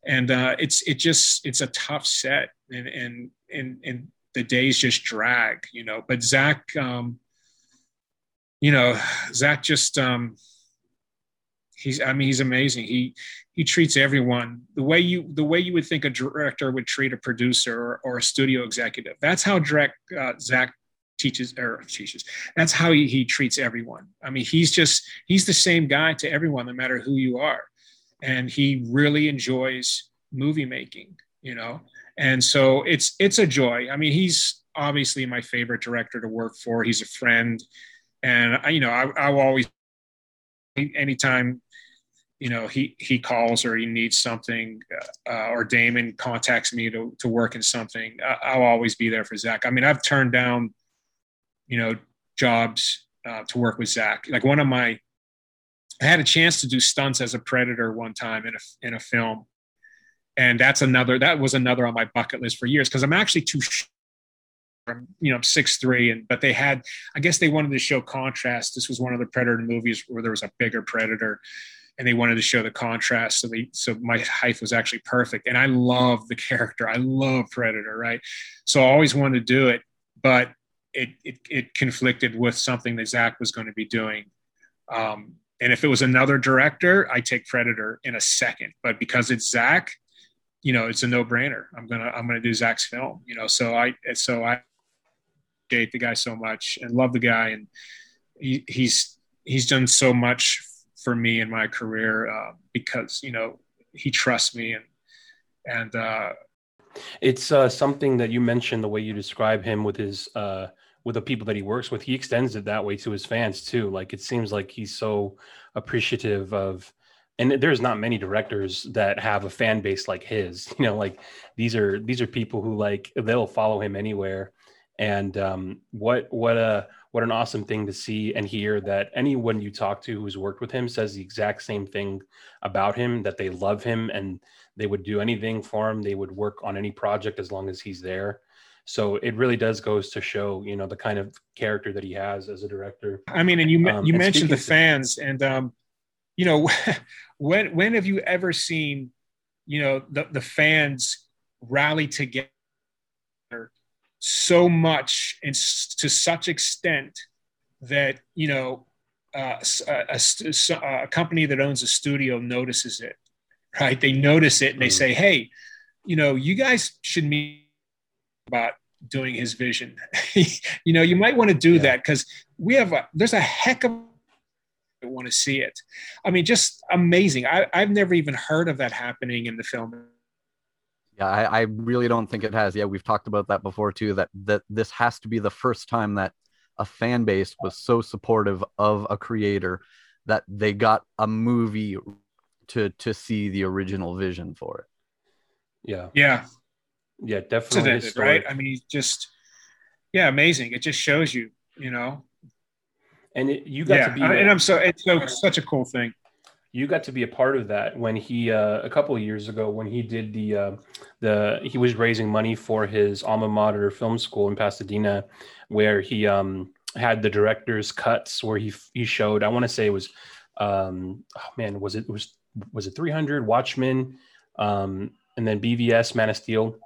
And uh it's it just it's a tough set and and and and the days just drag you know. But zack um you know zack just um he's i mean he's amazing. He he treats everyone the way you the way you would think a director would treat a producer or, or a studio executive. That's how direct uh, zack teaches or teaches. That's how he, he treats everyone. I mean he's just he's the same guy to everyone no matter who you are and he really enjoys movie making you know? And so it's it's a joy. I mean he's obviously my favorite director to work for. He's a friend. And I, you know I, i'll always anytime you know he he calls or he needs something uh, or damon contacts me to, to work in something i'll always be there for zack. I mean i've turned down you know jobs uh, to work with zack. Like one of my i had a chance to do stunts as a predator one time in a, in a film and that's another that was another on my bucket list for years because i'm actually too you know I'm six three and but they had i guess they wanted to show contrast this was one of the predator movies where there was a bigger predator and they wanted to show the contrast. So they, so my height was actually perfect. And I love the character. I love Predator, right? So I always wanted to do it, but it, it, it conflicted with something that Zack was going to be doing. Um, and if it was another director, I take Predator in a second. But because it's Zack, you know, it's a no brainer. I'm gonna I'm gonna do Zack's film. You know, so I so I hate the guy so much and love the guy, and he, he's he's done so much for me in my career uh, because you know he trusts me and and uh, it's uh, something that you mentioned the way you describe him with his uh, with the people that he works with. He extends it that way to his fans too. Like it seems like he's so appreciative of. And there's not many directors that have a fan base like his. You know, like these are these are people who like they'll follow him anywhere. And um, what what a what an awesome thing to see and hear that anyone you talk to who's worked with him says the exact same thing about him that they love him and they would do anything for him they would work on any project as long as he's there so it really does goes to show you know the kind of character that he has as a director i mean and you um, you and mentioned the fans to- and um you know when when have you ever seen you know the the fans rally together so much and to such extent that you know uh, a, a, a, company that owns a studio notices it right they notice it and they mm. say hey you know you guys should meet about doing his vision you know you might want to do yeah. that because we have a there's a heck of I want to see it i mean just amazing I, i've never even heard of that happening in the film yeah, I, I, really don't think it has. Yeah, we've talked about that before too. That that this has to be the first time that a fan base was so supportive of a creator that they got a movie to to see the original vision for it. Yeah. Yeah. Yeah, definitely. Right. I mean, just yeah, amazing. It just shows you, you know. And it, you got yeah, to be, and I'm so it's so such a cool thing you got to be a part of that when he uh, a couple of years ago when he did the uh, the he was raising money for his alma mater film school in Pasadena, where he um, had the director's cuts where he he showed I want to say it was um, oh man was it was was it 300 Watchmen um, and then BVS Man of Steel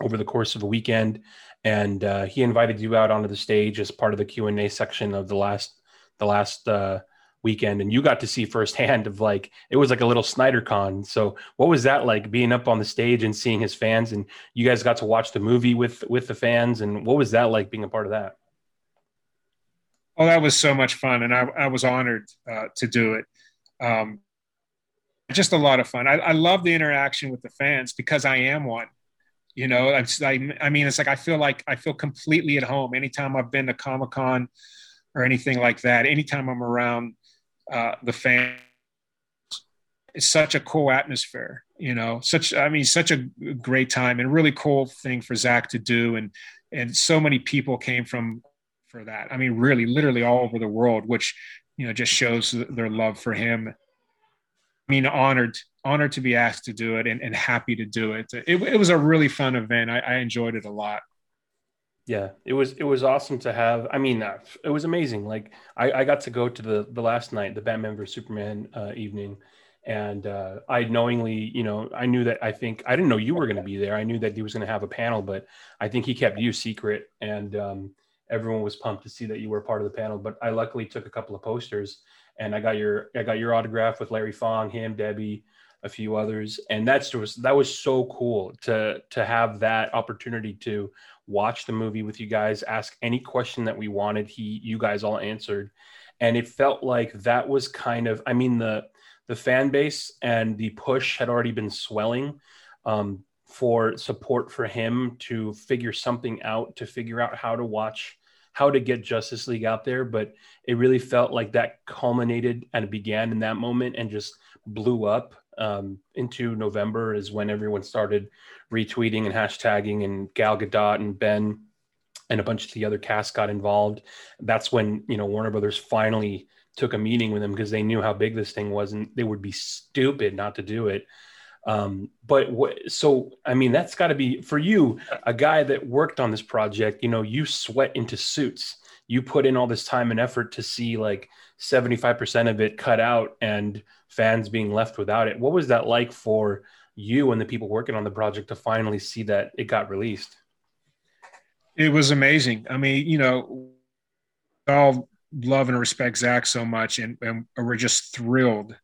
over the course of a weekend and uh, he invited you out onto the stage as part of the Q and A section of the last the last uh, weekend and you got to see firsthand of like it was like a little Snyder con. So what was that like being up on the stage and seeing his fans and you guys got to watch the movie with with the fans and what was that like being a part of that? Oh, that was so much fun, and I, I was honored uh, to do it. Um, just a lot of fun. I, I love the interaction with the fans because I am one. You know, I, I mean, it's like I feel like I feel completely at home anytime I've been to Comic Con or anything like that. Anytime I'm around uh, the fans, it's such a cool atmosphere. You know, such I mean, such a great time and really cool thing for Zack to do, and and so many people came from for that. I mean, really, literally all over the world, which you know just shows their love for him. I mean, honored, honored to be asked to do it, and, and happy to do it. it. It was a really fun event. I, I enjoyed it a lot. Yeah, it was it was awesome to have. I mean, uh, it was amazing. Like I, I got to go to the the last night, the Batman vs Superman uh, evening, and uh, I knowingly, you know, I knew that. I think I didn't know you were going to be there. I knew that he was going to have a panel, but I think he kept you secret. And um, everyone was pumped to see that you were part of the panel. But I luckily took a couple of posters, and I got your I got your autograph with Larry Fong, him, Debbie, a few others, and that's was that was so cool to to have that opportunity to watch the movie with you guys, ask any question that we wanted. He you guys all answered, and it felt like that was kind of I mean the the fan base and the push had already been swelling. Um, for support for him to figure something out, to figure out how to watch how to get Justice League out there, but it really felt like that culminated and began in that moment and just blew up um, into November is when everyone started retweeting and hashtagging and Gal Gadot and Ben and a bunch of the other cast got involved. That's when, you know, Warner Brothers finally took a meeting with them because they knew how big this thing was and they would be stupid not to do it. Um, but what, so, I mean, that's got to be for you, a guy that worked on this project, you know, you sweat into suits. You put in all this time and effort to see like 75% of it cut out and fans being left without it. What was that like for you and the people working on the project to finally see that it got released? It was amazing. I mean, you know, all love and respect Zack so much, and, and we're just thrilled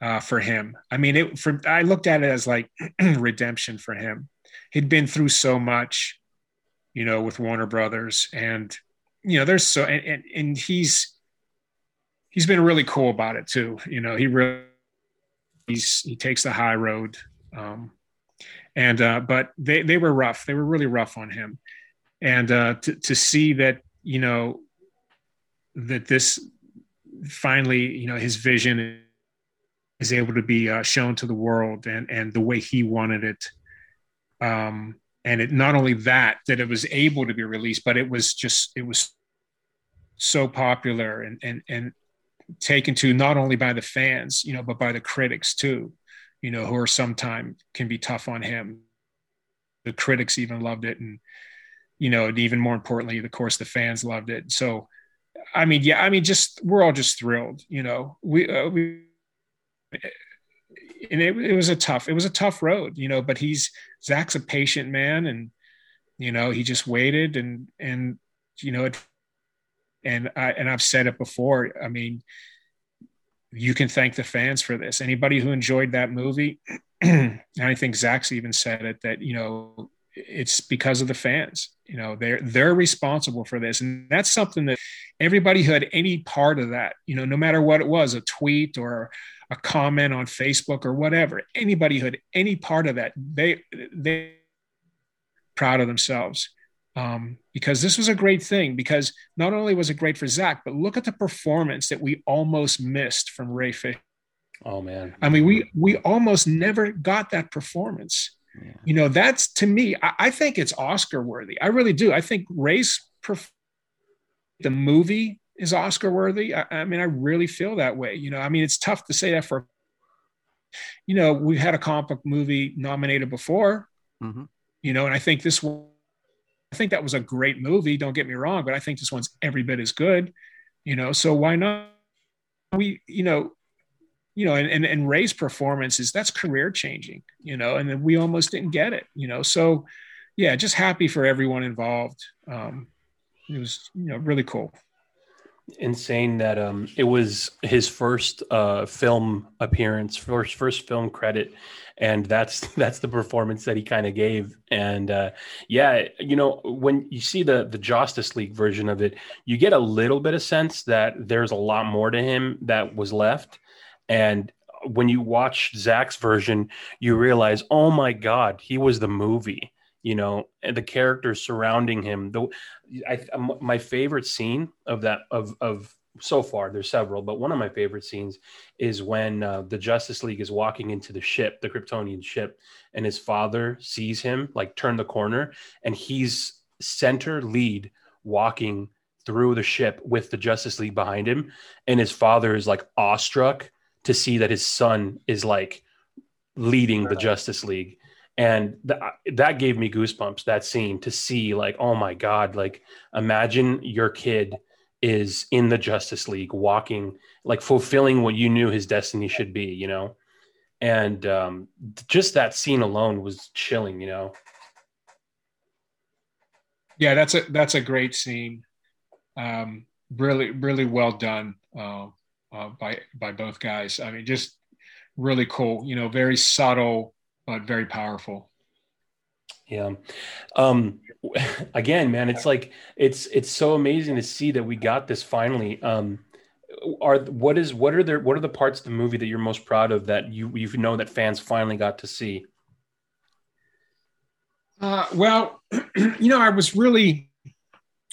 uh, for him. I mean, it for I looked at it as like redemption for him. He'd been through so much, you know, with Warner Brothers, and you know, there's so and, and, and he's he's been really cool about it too. You know, he really he's he takes the high road. Um, and uh, but they they were rough. They were really rough on him, and uh, to to see that you know that this finally you know his vision is able to be uh, shown to the world and and the way he wanted it. Um and it not only that that it was able to be released but it was just it was so popular and and and taken to not only by the fans you know but by the critics too you know who are sometimes can be tough on him. The critics even loved it and you know and even more importantly of course the fans loved it. So i mean yeah i mean just we're all just thrilled you know. We uh, we and it, it was a tough it was a tough road you know but he's zack's a patient man and you know he just waited and and you know it and i and i've said it before i mean you can thank the fans for this. Anybody who enjoyed that movie and i think zack's even said it that you know it's because of the fans you know they're they're responsible for this. And that's something that everybody who had any part of that you know no matter what it was a tweet or a comment on Facebook or whatever. Anybody who had any part of that, they they proud of themselves. Um, because this was a great thing. Because not only was it great for Zack, but look at the performance that we almost missed from Ray Fisher. Oh man! I mean, we we almost never got that performance. Yeah. You know, that's to me. I, I, think it's Oscar worthy. I really do. I think Ray's perf- the movie is Oscar worthy. I, I, mean, I really feel that way. You know, I mean, it's tough to say that for, you know, we've had a comic book movie nominated before, mm-hmm. you know, and I think this one, I think that was a great movie. Don't get me wrong, but I think this one's every bit as good, you know, so why not? We, you know, you know, and, and, and Ray's performance is that's career changing, you know, and then we almost didn't get it, you know, so yeah, just happy for everyone involved. Um, it was, you know, really cool. Insane that um, it was his first uh, film appearance, first first film credit, and that's that's the performance that he kind of gave. And uh, yeah, you know, when you see the the Justice League version of it, you get a little bit of sense that there's a lot more to him that was left, and when you watch Zack's version, you realize, oh my god, he was the movie you know the characters surrounding him the I, my favorite scene of that of of so far there's several but one of my favorite scenes is when uh, the justice league is walking into the ship the kryptonian ship and his father sees him like turn the corner and he's center lead walking through the ship with the justice league behind him and his father is like awestruck to see that his son is like leading the justice league and th- that gave me goosebumps that scene to see like oh my god like imagine your kid is in the justice league walking like fulfilling what you knew his destiny should be you know? And um, just that scene alone was chilling you know? Yeah that's a that's a great scene. Um, really really well done uh, uh, by by both guys. I mean just really cool you know very subtle but very powerful. Yeah. Um, again, man, it's like it's it's so amazing to see that we got this finally. Um, are what is what are the what are the parts of the movie that you're most proud of that you you know that fans finally got to see? Uh, well, you know, I was really,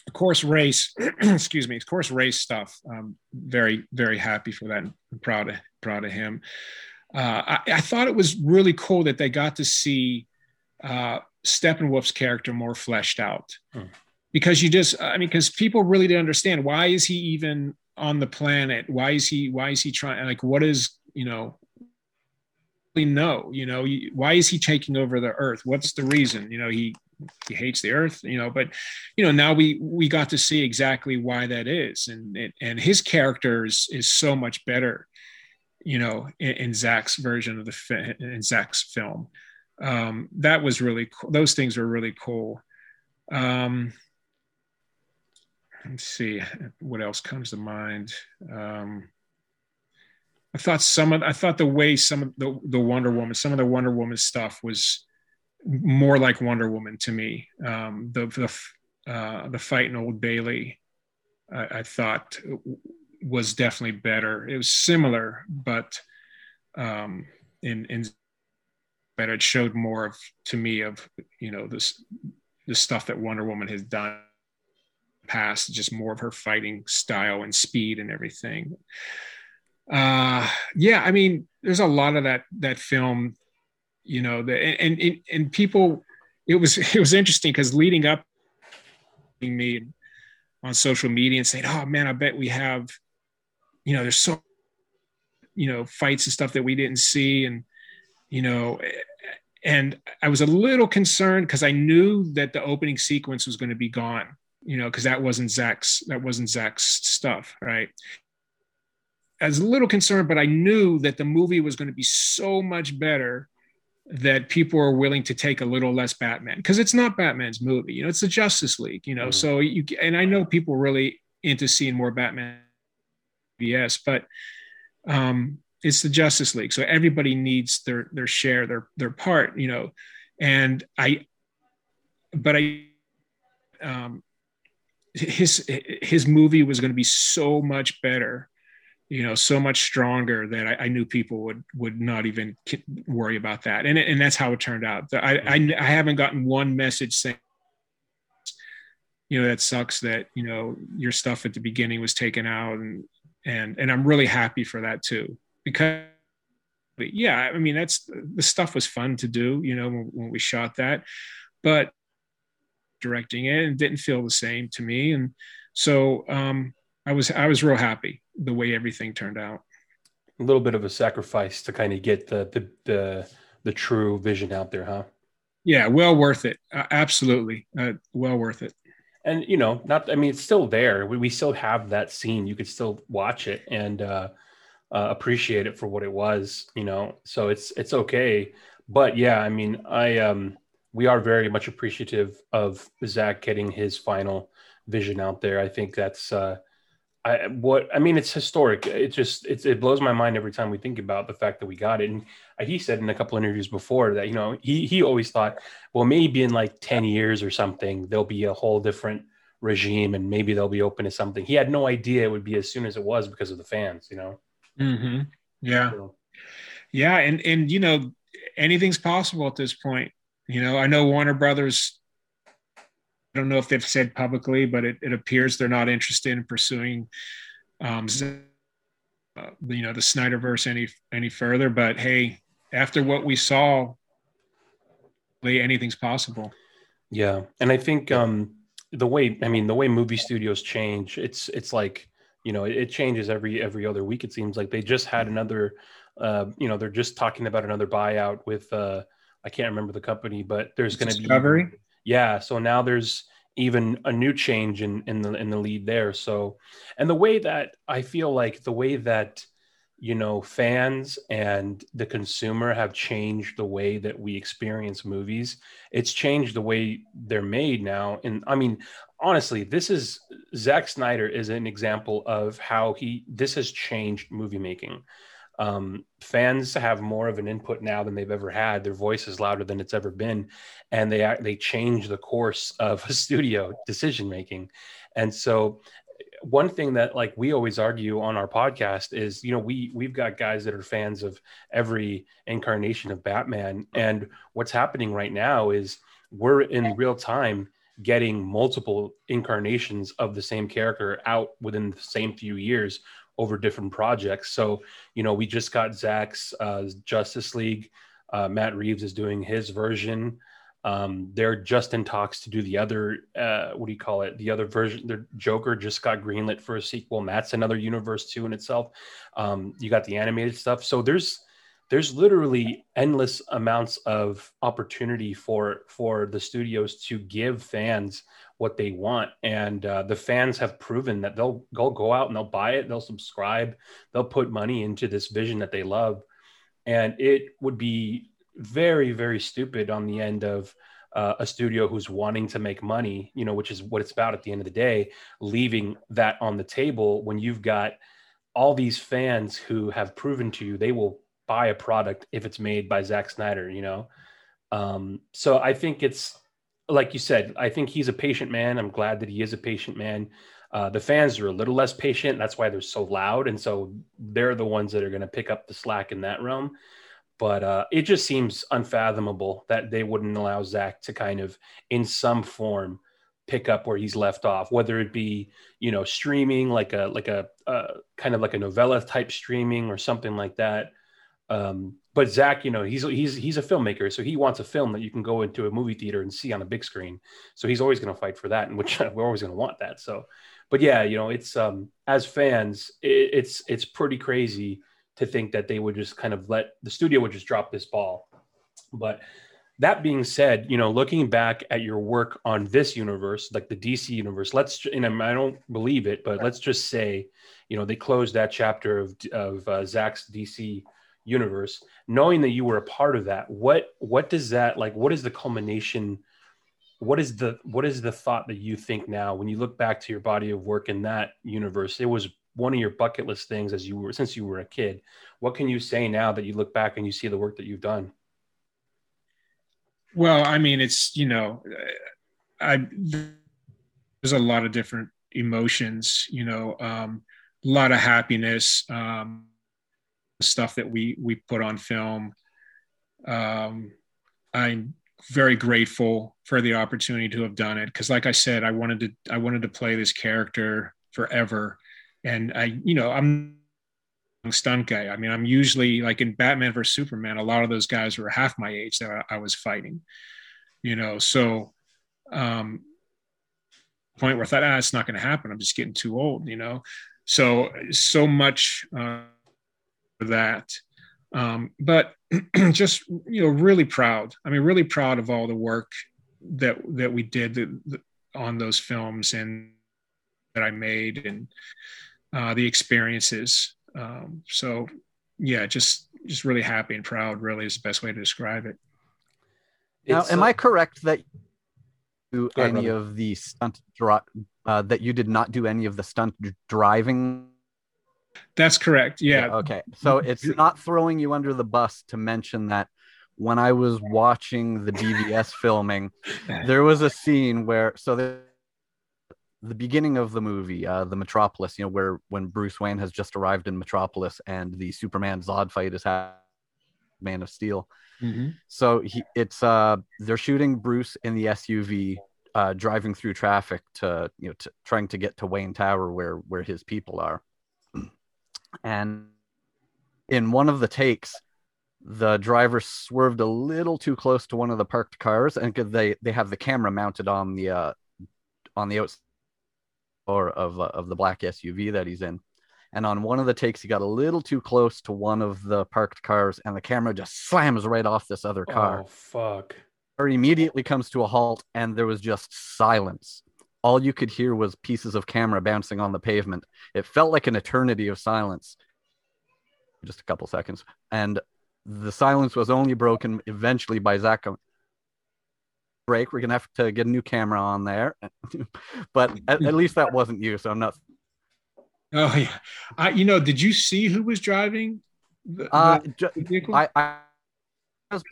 of course, Ray's. excuse me, of course, Ray's stuff. Um, very very happy for that. I'm proud of proud of him I, I, thought it was really cool that they got to see uh, Steppenwolf's character more fleshed out. Hmm. Because you just, I mean, because people really didn't understand why is he even on the planet? Why is he? Why is he trying? Like, what is you know? We know, you know, why is he taking over the Earth? What's the reason? You know, he he hates the earth you know but you know now we we got to see exactly why that is and and his character is, is so much better you know, in, in Zack's version of the fi- in Zack's film. Um, that was really cool. Those things were really cool. Um, let's see what else comes to mind. Um, I thought some of I thought the way some of the, the Wonder Woman, some of the Wonder Woman stuff was more like Wonder Woman to me. Um, the the uh, the fight in Old Bailey, I, I thought was definitely better. It was similar, but um, in in but it showed more of to me of you know this the stuff that Wonder Woman has done past, just more of her fighting style and speed and everything. Uh, yeah, I mean, there's a lot of that that film, you know, the, and and and people, it was it was interesting because leading up me on social media and saying, "Oh man, I bet we have you know, there's so, you know, fights and stuff that we didn't see. And, you know, and I was a little concerned because I knew that the opening sequence was going to be gone, you know, because that wasn't Zack's, that wasn't Zack's stuff. Right. I was a little concerned, but I knew that the movie was going to be so much better that people are willing to take a little less Batman because it's not Batman's movie, you know, it's the Justice League, you know. Mm-hmm. So you and I know people really into seeing more Batman CBS, but um, it's the Justice League, so everybody needs their their share, their their part, you know. And I, but I, um, his his movie was going to be so much better, you know, so much stronger that I, I, knew people would would not even worry about that, and and that's how it turned out. I I, I haven't gotten one message saying you know that sucks that you know your stuff at the beginning was taken out and and and I'm really happy for that too because yeah I mean that's the stuff was fun to do you know when, when we shot that but directing it and didn't feel the same to me and so um, I was I was real happy the way everything turned out. A little bit of a sacrifice to kind of get the the the, the true vision out there huh? Yeah well worth it. Uh, absolutely. Uh, well worth it and you know not i mean it's still there. We, we still have that scene. You could still watch it and uh, uh, appreciate it for what it was you know? So it's it's okay. But yeah i mean i um we are very much appreciative of zack getting his final vision out there. I think that's uh I what I mean, it's historic. It just it's, it blows my mind every time we think about the fact that we got it. And he said in a couple interviews before that you know he he always thought, well, maybe in like ten years or something, there'll be a whole different regime, and maybe they'll be open to something. He had no idea it would be as soon as it was because of the fans. You know. Mm-hmm. Yeah. So. Yeah, and and you know anything's possible at this point. You know, I know Warner Brothers don't know if they've said publicly, but it, it appears they're not interested in pursuing, um, uh, you know, the Snyderverse any any further. But hey, after what we saw, anything's possible. Yeah, and I think um, the way I mean the way movie studios change, it's it's like you know it, it changes every every other week. It seems like they just had another, uh, you know, they're just talking about another buyout with uh, I can't remember the company, but there's going to be Discovery yeah so now there's even a new change in in the in the lead there. So and the way that i feel like the way that you know fans and the consumer have changed the way that we experience movies it's changed the way they're made now. And i mean honestly this is Zack Snyder is an example of how he this has changed movie making um, fans have more of an input now than they've ever had. Their voice is louder than it's ever been, and they they change the course of a studio decision making. And so, one thing that like we always argue on our podcast is, you know, we we've got guys that are fans of every incarnation of Batman, and what's happening right now is we're in real time getting multiple incarnations of the same character out within the same few years over different projects. So, you know, we just got Zack's uh, Justice League. Uh, Matt Reeves is doing his version. Um, they're just in talks to do the other, uh, what do you call it? The other version. The Joker just got greenlit for a sequel, and that's another universe too in itself. Um, you got the animated stuff. So there's there's literally endless amounts of opportunity for for the studios to give fans what they want and uh, the fans have proven that they'll, they'll go out and they'll buy it they'll subscribe they'll put money into this vision that they love and it would be very very stupid on the end of uh, a studio who's wanting to make money you know which is what it's about at the end of the day leaving that on the table when you've got all these fans who have proven to you they will buy a product if it's made by Zack Snyder, you know? Um, so I think it's like you said, I think he's a patient man. I'm glad that he is a patient man. Uh, the fans are a little less patient. That's why they're so loud. And so they're the ones that are going to pick up the slack in that realm. But uh, it just seems unfathomable that they wouldn't allow Zack to kind of, in some form, pick up where he's left off, whether it be you know streaming like a like a uh, kind of like a novella type streaming or something like that, um, but Zack, you know, he's he's he's a filmmaker, so he wants a film that you can go into a movie theater and see on a big screen. So he's always going to fight for that, and which we're always going to want that. So, but yeah, you know, it's um, as fans, it, it's it's pretty crazy to think that they would just kind of let the studio would just drop this ball. But that being said, you know, looking back at your work on this universe, like the DC universe, let's, and I don't believe it, but let's just say, you know, they closed that chapter of of uh, Zack's DC universe knowing that you were a part of that what what does that like what is the culmination? What is the what is the thought that you think now? When you look back to your body of work in that universe it was one of your bucket list things as you were since you were a kid. What can you say now that you look back and you see the work that you've done? Well i mean it's you know i there's a lot of different emotions you know um, a lot of happiness um, stuff that we we put on film. Um, I'm very grateful for the opportunity to have done it because, like I said, I wanted to I wanted to play this character forever, and I you know I'm stunt guy. I mean, I'm usually like in Batman versus Superman. A lot of those guys were half my age that I, I was fighting, you know. So, um, point where I thought, ah, it's not going to happen. I'm just getting too old, you know. So so much. Uh, that. Um, but just you know, really proud. I mean, really proud of all the work that that we did the, the, on those films and that I made and uh, the experiences. Um, so yeah, just just really happy and proud. Really is the best way to describe it. Now, am I correct that do Go ahead, any brother. of the stunt dri- uh, that you did not do any of the stunt driving That's correct. Yeah. Okay. So it's not throwing you under the bus to mention that when I was watching the BVS filming, there was a scene where so the the beginning of the movie, uh, the Metropolis, you know, where when Bruce Wayne has just arrived in Metropolis and the Superman Zod fight is happening, Man of Steel. Mhm. So he, it's uh, they're shooting Bruce in the SUV, uh, driving through traffic to you know, to, trying to get to Wayne Tower where where his people are. And in one of the takes, the driver swerved a little too close to one of the parked cars, and they they have the camera mounted on the uh, on the outside or of uh, of the black SUV that he's in. And on one of the takes, he got a little too close to one of the parked cars, and the camera just slams right off this other car. Oh fuck. Car immediately comes to a halt, and there was just silence. All you could hear was pieces of camera bouncing on the pavement. It felt like an eternity of silence, just a couple seconds, and the silence was only broken eventually by Zack. going, Break. We're gonna have to get a new camera on there, but at, at least that wasn't you. So I'm not. Oh yeah. I, you know, did you see who was driving the, Uh, the- vehicle? I, I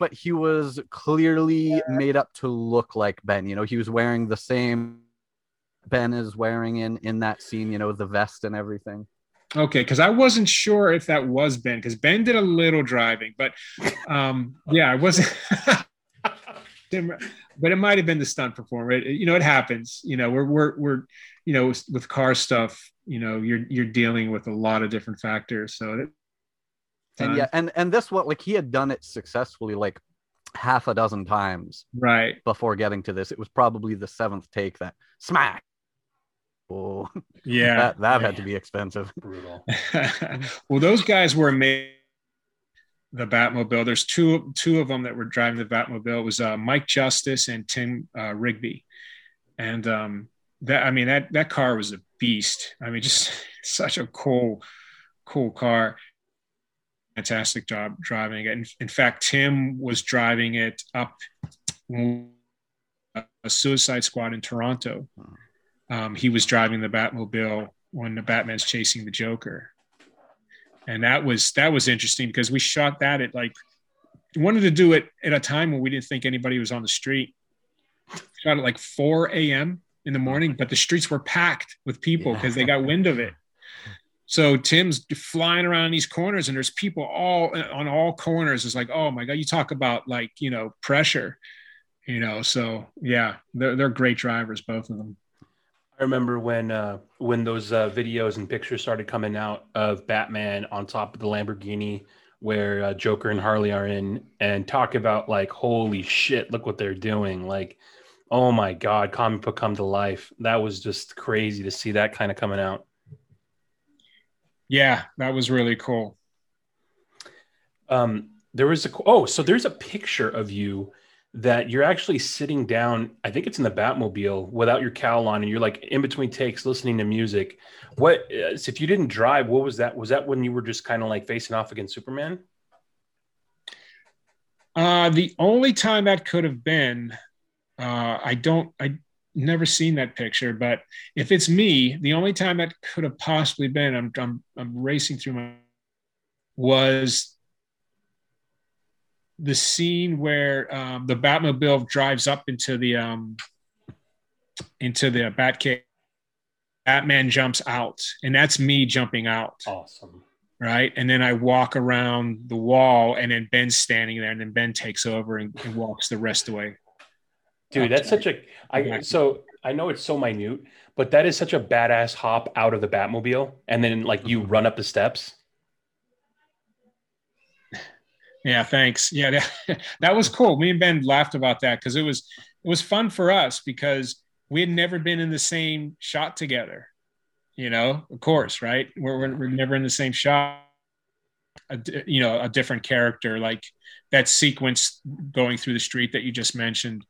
but he was clearly made up to look like Ben. You know, he was wearing the same Ben is wearing in in that scene. You know, the vest and everything. Okay, because I wasn't sure if that was Ben, because Ben did a little driving, but um, yeah, I wasn't. but it might have been the stunt performer. It, you know, it happens. You know, we're we're we're you know with, car stuff. You know, you're you're dealing with a lot of different factors. So it, And yeah, and and this what like he had done it successfully like half a dozen times right. before getting to this. It was probably the seventh take that smack. Oh, Yeah. that that had to be expensive. Brutal. well, those guys were amazing. The Batmobile. There's two two of them that were driving the Batmobile. It was uh, Mike Justice and Tim uh, Rigby, and um, that I mean that that car was a beast. I mean, just such a cool, cool car. Fantastic job driving it. In, in fact, Tim was driving it up a Suicide Squad in Toronto. Um, he was driving the Batmobile when the Batman's chasing the Joker, and that was that was interesting because we shot that at like wanted to do it at a time when we didn't think anybody was on the street. Shot at like 4 a.m. in the morning, but the streets were packed with people because they got wind of it. So Tim's flying around these corners, and there's people all on all corners. It's like, oh my god, you talk about like you know pressure, you know. So yeah, they're they're great drivers, both of them. I remember when uh, when those uh, videos and pictures started coming out of Batman on top of the Lamborghini, where uh, Joker and Harley are in, and talk about like, holy shit, look what they're doing! Like, oh my god, comic book come to life. That was just crazy to see that kind of coming out. Yeah, that was really cool. Um, there was a oh, so there's a picture of you that you're actually sitting down. I think it's in the Batmobile without your cowl on, and you're like in between takes listening to music. What uh, if you didn't drive? What was that? Was that when you were just kind of like facing off against Superman? Uh, the only time that could have been, uh, I don't, I never seen that picture, but if it's me, the only time that could have possibly been, I'm, I'm, I'm racing through my, was the scene where um, the Batmobile drives up into the, um, into the Batcave. Batman jumps out, and that's me jumping out Awesome. right? And then I walk around the wall, and then Ben's standing there, and then Ben takes over and, and walks the rest away. Dude, that's such a I so I know it's so minute, but that is such a badass hop out of the Batmobile and then like you run up the steps. Yeah, thanks. Yeah, that, that was cool. Me and Ben laughed about that because it was it was fun for us because we had never been in the same shot together. You know, of course, right? We're we're, we're never in the same shot. A, you know, a different character like that sequence going through the street that you just mentioned.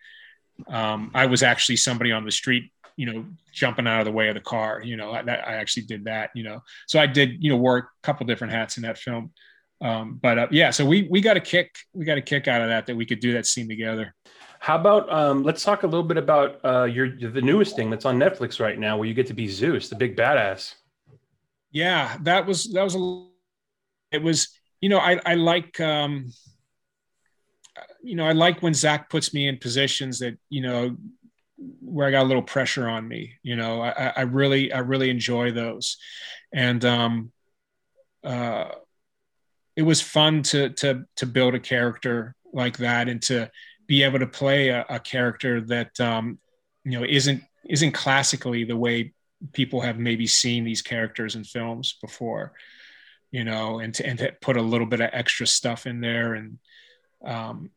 Um, I was actually somebody on the street, you know, jumping out of the way of the car. You know, I, I actually did that. You know, so I did, you know, work a couple different hats in that film. Um, but uh, yeah, so we we got a kick, we got a kick out of that that we could do that scene together. How about um, let's talk a little bit about uh, your the newest thing that's on Netflix right now, where you get to be Zeus, the big badass. Yeah, that was that was a. It was you know I I like um, you know I like when Zack puts me in positions that you know where I got a little pressure on me. You know I I really I really enjoy those, and um, uh, it was fun to to to build a character like that and to be able to play a, a character that um, you know isn't isn't classically the way people have maybe seen these characters in films before you know and to, and to put a little bit of extra stuff in there and um,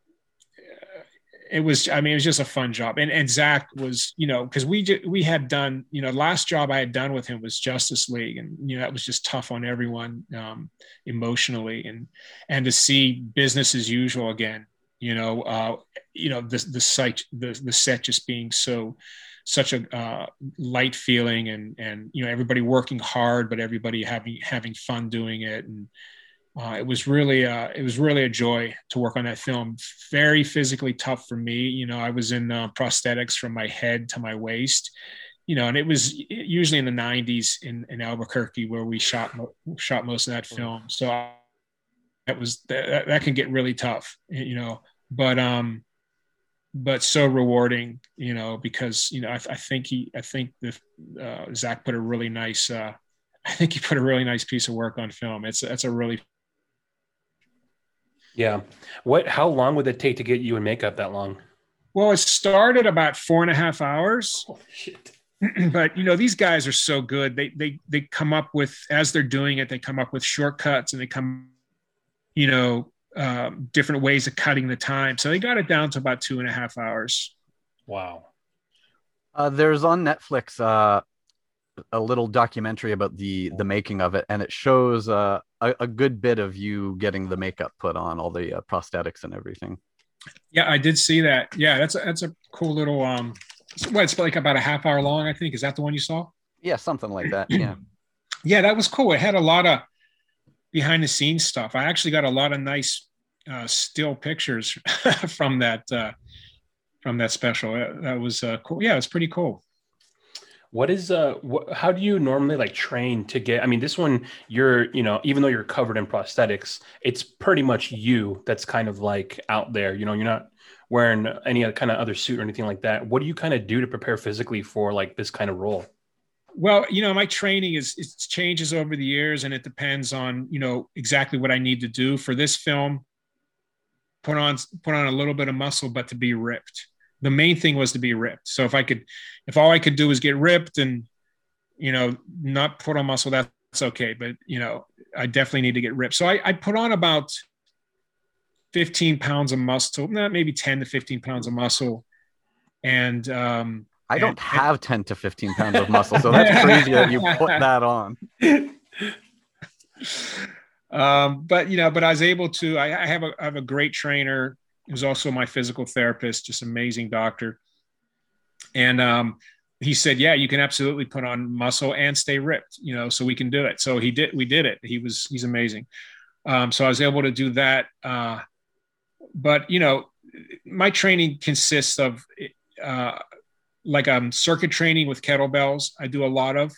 it was i mean it was just a fun job. And and zack was you know because we just, we had done you know last job i had done with him was justice league and you know that was just tough on everyone um, emotionally and and to see business as usual again you know uh, you know the the site the the set just being so such a uh, light feeling and and you know everybody working hard but everybody having having fun doing it and uh, it was really uh, it was really a joy to work on that film. Very physically tough for me you know i was in uh, prosthetics from my head to my waist you know and it was usually in the 90s in, in albuquerque where we shot shot most of that film. So that was that, that can get really tough you know but um but so rewarding you know because you know i, I think he i think the uh, zack put a really nice uh i think he put a really nice piece of work on film. It's that's a really yeah what how long would it take to get you in makeup that long well it started about four and a half hours oh, shit but you know these guys are so good they they they come up with as they're doing it they come up with shortcuts and they come you know um, different ways of cutting the time. So they got it down to about two and a half hours. Wow. Uh, there's on Netflix uh, a little documentary about the the making of it, and it shows uh, a, a, good bit of you getting the makeup put on, all the uh, prosthetics and everything. Yeah, I did see that. Yeah, that's a, that's a cool little um. What it's like about a half hour long, I think. Is that the one you saw? Yeah, something like that. Yeah. yeah, that was cool. It had a lot of behind the scenes stuff. I actually got a lot of nice uh, still pictures from that uh, from that special. That was uh, cool. Yeah, it's pretty cool. What is uh wh- how do you normally like train to get I mean this one you're you know even though you're covered in prosthetics it's pretty much you that's kind of like out there. You know you're not wearing any kind of other suit or anything like that. What do you kind of do to prepare physically for like this kind of role? Well you know my training is it changes over the years and it depends on you know exactly what i need to do. For this film put on put on a little bit of muscle, but to be ripped. The main thing was to be ripped. So if I could, if all I could do was get ripped and you know not put on muscle, that's okay. But you know, I definitely need to get ripped. So I, I put on about 15 pounds of muscle, not maybe 10 to 15 pounds of muscle, and um, I don't and, have and, 10 to 15 pounds of muscle, so that's crazy that you put that on. Um, but you know, but I was able to. I, I have a I have a great trainer who's also my physical therapist, just amazing doctor. And um, he said, "Yeah, you can absolutely put on muscle and stay ripped. You know, so we can do it." So he did. We did it. He was he's amazing. Um, so I was able to do that. Uh, but you know, my training consists of uh, like um, circuit training with kettlebells. I do a lot of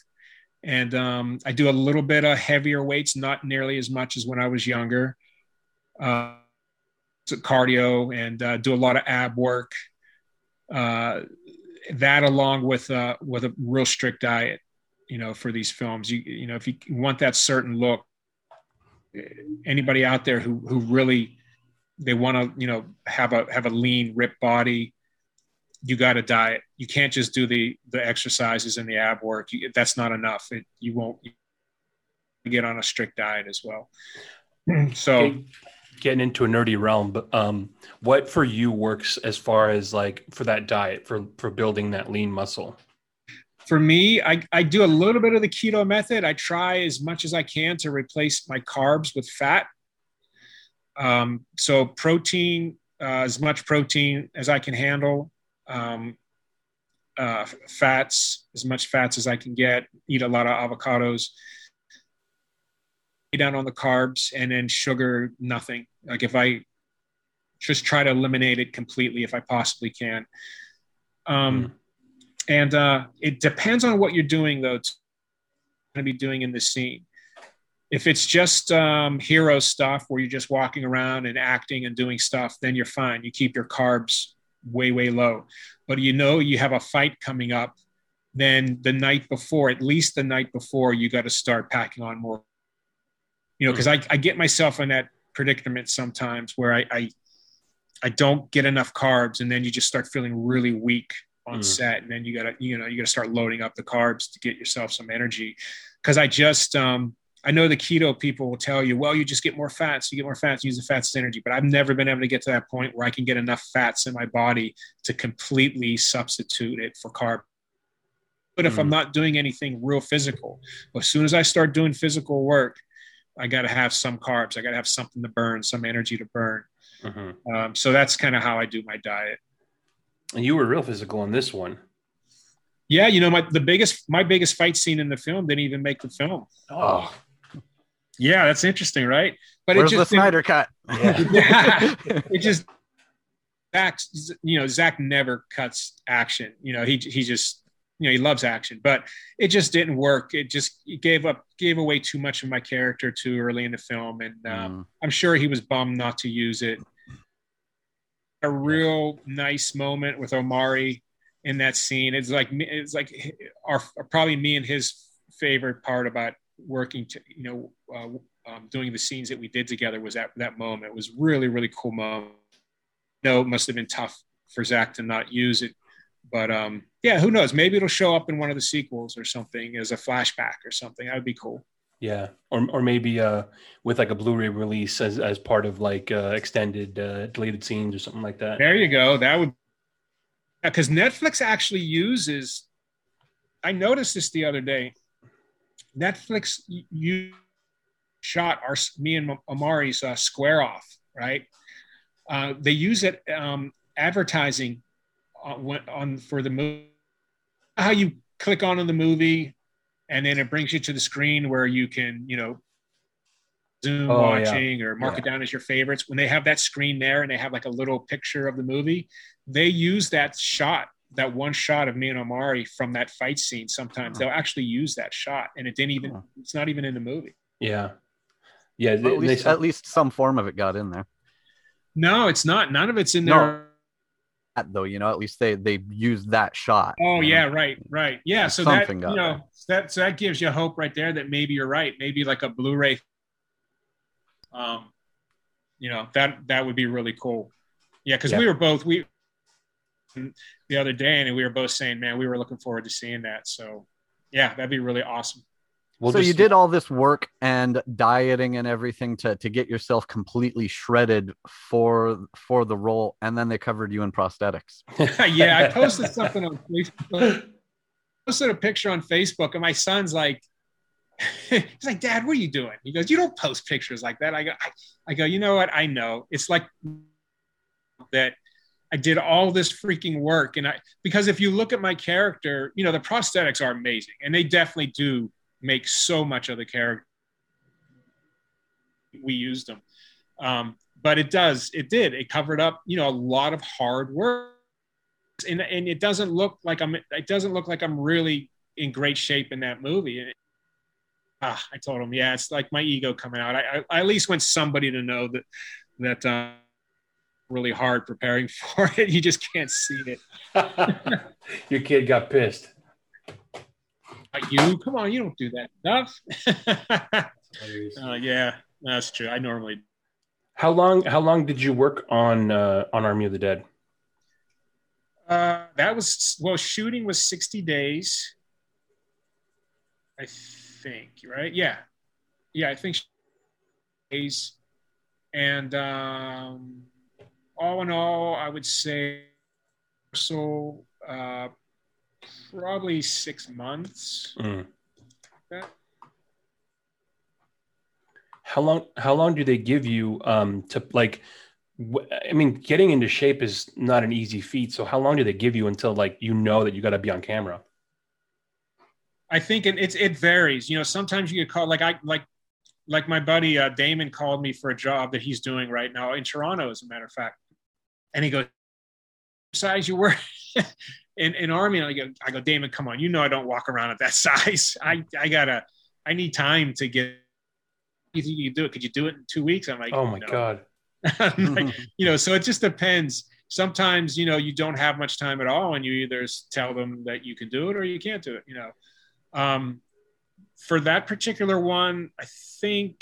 and um, I do a little bit of heavier weights, not nearly as much as when I was younger. Uh, cardio and uh, do a lot of ab work. Uh, that along with uh, with a real strict diet, you know, for these films. You you know, if you want that certain look, anybody out there who who really they want to you know have a have a lean, ripped body, you got to diet. You can't just do the the exercises and the ab work. You, that's not enough. It, you won't get on a strict diet as well. So, getting into a nerdy realm, but um, what for you works as far as like for that diet for for building that lean muscle? For me, I, I do a little bit of the keto method. I try as much as I can to replace my carbs with fat. Um, so protein, uh, as much protein as I can handle um, uh, fats, as much fats as I can get, eat a lot of avocados, down on the carbs, and then sugar, nothing. Like if I, just try to eliminate it completely if I possibly can. Um, and uh, it depends on what you're doing, though. To be doing in the scene. If it's just um, hero stuff where you're just walking around and acting and doing stuff, then you're fine. You keep your carbs way, way low. But you know you have a fight coming up, then the night before, at least the night before, you got to start packing on more. You know, because I, I get myself in that predicament sometimes where I, I I don't get enough carbs, and then you just start feeling really weak on mm. set, and then you gotta you know you gotta start loading up the carbs to get yourself some energy. Because I just um, I know the keto people will tell you, well, you just get more fats, you get more fats, use the fats as energy. But I've never been able to get to that point where I can get enough fats in my body to completely substitute it for carb. But if mm. I'm not doing anything real physical, as soon as I start doing physical work, I got to have some carbs. I got to have something to burn, some energy to burn. Mm-hmm. Um, so that's kind of how I do my diet. And you were real physical in this one. Yeah, you know, my the biggest my biggest fight scene in the film didn't even make the film. Oh, yeah, that's interesting, right? But Where's it just the Snyder cut? Yeah. it just Zack, you know, Zack never cuts action. You know, he he just you know he loves action, but it just didn't work. It just it gave up gave away too much of my character too early in the film, and um, mm. I'm sure he was bummed not to use it. A real nice moment with Omari in that scene. It's like it's like our probably me and his favorite part about working to you know uh, um, doing the scenes that we did together was that that moment. It was really really cool moment. No, it must have been tough for Zack to not use it but um, yeah, who knows? Maybe it'll show up in one of the sequels or something as a flashback or something. That would be cool. Yeah, or or maybe uh, with like a Blu-ray release as as part of like uh, extended uh, deleted scenes or something like that. There you go. That would because Netflix actually uses. I noticed this the other day. Netflix you shot our me and Omari's uh, square off right. Uh, they use it um, advertising Uh, on, on for the movie. How you click on in the movie, and then it brings you to the screen where you can, you know, Zoom oh, watching yeah. or mark yeah. it down as your favorites. When they have that screen there and they have like a little picture of the movie, they use that shot, that one shot of me and Omari from that fight scene. Sometimes they'll actually use that shot, and it didn't even. It's not even in the movie. Yeah, yeah. Well, at, least, at least some form of it got in there. No, it's not. None of it's in there. No though you know at least they they used that shot oh yeah know? right right. Yeah so that you know that so that gives you hope right there that maybe you're right. Maybe like a blu-ray um you know that that would be really cool. Yeah because yeah. we were both we the other day and we were both saying man we were looking forward to seeing that. So yeah that'd be really awesome We'll so just, you did all this work and dieting and everything to to get yourself completely shredded for for the role, and then they covered you in prosthetics. yeah, I posted something on Facebook. posted a picture on Facebook, and my son's like, he's like, Dad, what are you doing? He goes, You don't post pictures like that. I go, I, I go, you know what? I know. It's like that I did all this freaking work. And I because if you look at my character, you know, the prosthetics are amazing and they definitely do make so much of the character. We used them. Um, but it does, it did, it covered up, you know, a lot of hard work. And, and it doesn't look like I'm, it doesn't look like I'm really in great shape in that movie. And ah, I told him, yeah, it's like my ego coming out. I, I, I at least want somebody to know that, that, uh, really hard preparing for it. You just can't see it. Your kid got pissed you. Come on, you don't do that enough. uh, yeah, that's true. I normally. How long? How long did you work on uh, on Army of the Dead? Uh, that was well, shooting was sixty days. I think right. Yeah, yeah. I think days, and um, all in all, I would say so. Uh, probably six months. Mm. How long? How long do they give you um, to like? I mean, getting into shape is not an easy feat. So, how long do they give you until like you know that you got to be on camera? I think it, it's it varies. You know, sometimes you get called like I like like my buddy uh, Damon called me for a job that he's doing right now in Toronto, as a matter of fact. And he goes, size you were in, in army. And I go, I go, Damon, come on. You know, I don't walk around at that size. I, I gotta, I need time to get, you think you can do it? Could you do it in two weeks? I'm like, oh my no. God. like, you know, so it just depends. Sometimes, you know, you don't have much time at all and you either tell them that you can do it or you can't do it, you know. Um, for that particular one, I think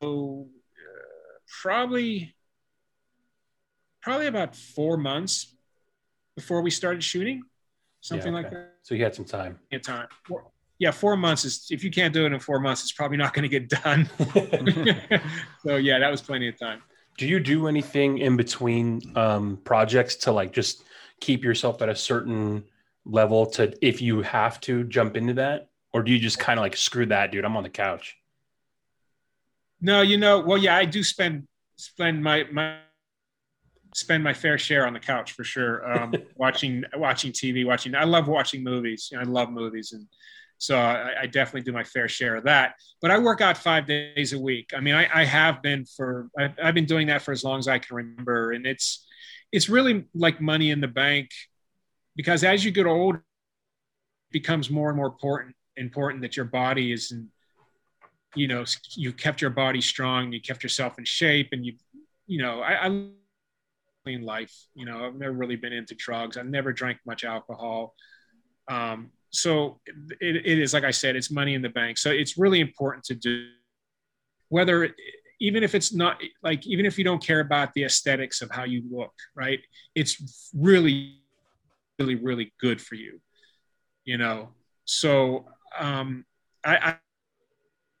so, uh, probably probably about four months before we started shooting, something Yeah, like that. So you had some time. In time, Four- yeah, four months is if you can't do it in four months, it's probably not going to get done. so yeah, that was plenty of time. do you do anything in between um, projects to like just keep yourself at a certain level to if you have to jump into that or do you just kind of like screw that dude i'm on the couch No, you know, well, yeah, I do spend spend my my spend my fair share on the couch for sure. Um, watching watching TV, watching. I love watching movies. You know, I love movies, and so I, I definitely do my fair share of that. But I work out five days a week. I mean, I, I have been for I, I've been doing that for as long as I can remember, and it's it's really like money in the bank because as you get older, it becomes more and more important important that your body is in you know you kept your body strong you kept yourself in shape and you you know i, I clean life you know i've never really been into drugs. I've never drank much alcohol. Um, so it, it is like i said it's money in the bank. So it's really important to do whether even if it's not like even if you don't care about the aesthetics of how you look right? It's really really really good for you you know? So um i, I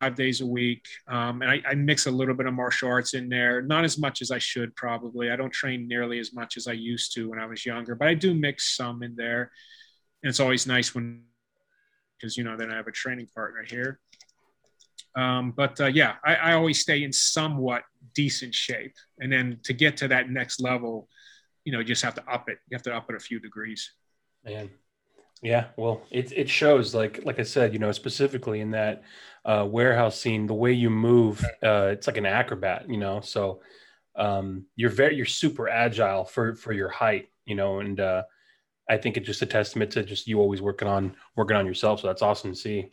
five days a week. Um, and I, I mix a little bit of martial arts in there, not as much as I should probably. I don't train nearly as much as I used to when I was younger, but I do mix some in there. And it's always nice when, because, you know, then I have a training partner here. Um, but uh, yeah, I, I always stay in somewhat decent shape. And then to get to that next level, you know, you just have to up it. You have to up it a few degrees. Man. Yeah, well, it it shows like like I said, you know, specifically in that uh, warehouse scene, the way you move, uh, it's like an acrobat, you know. So um, you're very you're super agile for for your height, you know, and uh, I think it's just a testament to just you always working on working on yourself. So that's awesome to see.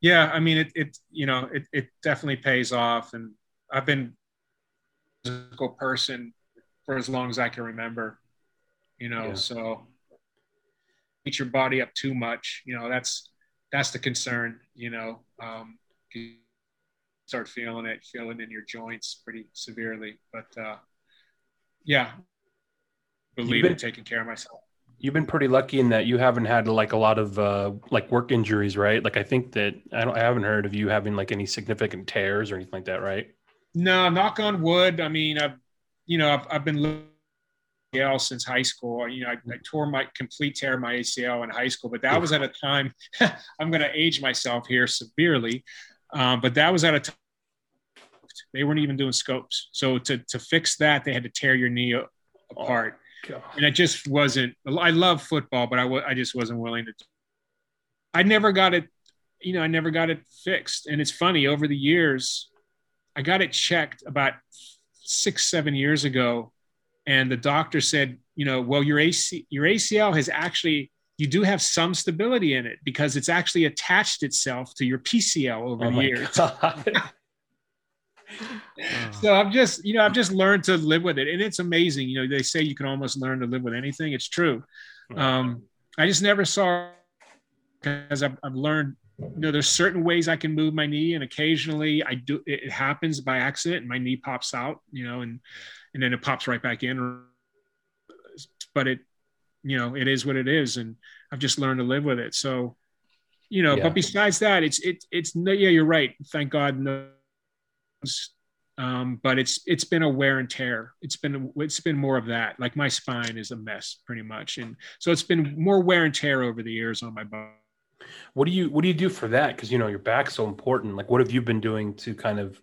Yeah, I mean, it, it you know, it, it definitely pays off. And I've been a physical person for as long as I can remember, you know, Yeah. so beat your body up too much, you know, that's, that's the concern, you know, um, you start feeling it, feeling in your joints pretty severely, but, uh, yeah, believe been- in taking care of myself. You've been pretty lucky in that you haven't had like a lot of uh, like work injuries, right? Like I think that I don't I haven't heard of you having like any significant tears or anything like that, right? No, knock on wood. I mean, I've, you know, I've, I've been ACL since high school. You know, I, I tore my complete tear my ACL in high school, but that was at a time. I'm going to age myself here severely, um, but that was at a time they weren't even doing scopes. So to to fix that, they had to tear your knee apart, God. and it just wasn't. I love football, but I I just wasn't willing to. I never got it. You know, I never got it fixed, and it's funny over the years. I got it checked about six, seven years ago, and the doctor said, you know, well, your AC, your ACL has actually, you do have some stability in it because it's actually attached itself to your PCL over Oh the years. So I've just, you know, I've just learned to live with it, and it's amazing. You know, they say you can almost learn to live with anything. It's true. Um, I just never saw because I've, I've learned. You know, there's certain ways I can move my knee, and occasionally I do. It, happens by accident, and my knee pops out. You know, and and then it pops right back in. But it, you know, it is what it is, and I've just learned to live with it. So, you know, Yeah. but besides that, it's it it's no. Yeah, you're right. Thank God, no. Um, but it's it's been a wear and tear. It's been it's been more of that. Like my spine is a mess, pretty much, and so it's been more wear and tear over the years on my body. What do you what do you do for that? Because you know your back's so important. Like, what have you been doing to kind of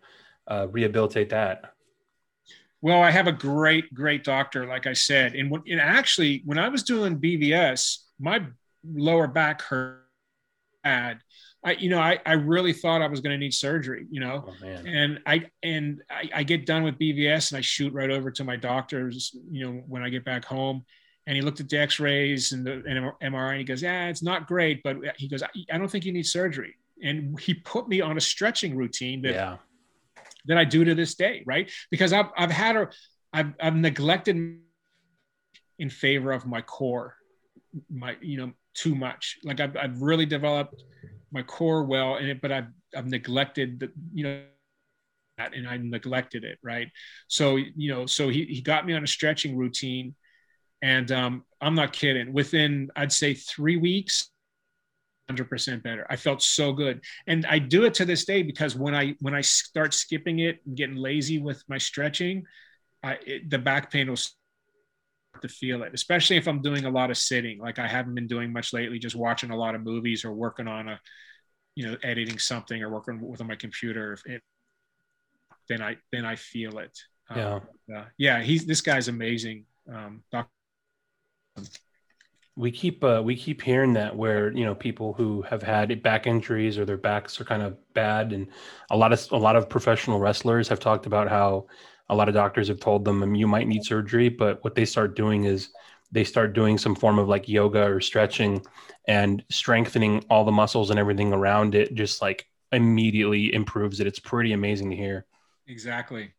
uh, rehabilitate that? Well, I have a great, great doctor, like I said. And, when, and actually, when I was doing BVS, my lower back hurt bad. I, you know, I, I really thought I was going to need surgery, you know, Oh, man. and I, and I, I get done with BVS and I shoot right over to my doctor's, you know, when I get back home and he looked at the x-rays and the and MRI and he goes, yeah, it's not great, but he goes, I, I don't think you need surgery. And he put me on a stretching routine that, Yeah. that I do to this day. Right. Because I've, I've had a, I've, I've neglected in favor of my core, my, you know, too much. Like I've, I've really developed my core well in it, but I've, I've neglected the, you know, that and I neglected it. Right. So, you know, so he, he got me on a stretching routine and um, I'm not kidding. Within, I'd say three weeks, 100% better. I felt so good, and I do it to this day because when I when I start skipping it and getting lazy with my stretching, I, it, the back pain will start to feel it. Especially if I'm doing a lot of sitting, like I haven't been doing much lately, just watching a lot of movies or working on a, you know, editing something or working with my computer. It, then I then I feel it. Yeah. Um, uh, yeah. He's this guy's amazing. Um, Dr. we keep uh, we keep hearing that where you know people who have had back injuries or their backs are kind of bad and a lot of a lot of professional wrestlers have talked about how a lot of doctors have told them "Um, you might need surgery but what they start doing is they start doing some form of like yoga or stretching and strengthening all the muscles and everything around it just like immediately improves it it's pretty amazing to hear Exactly.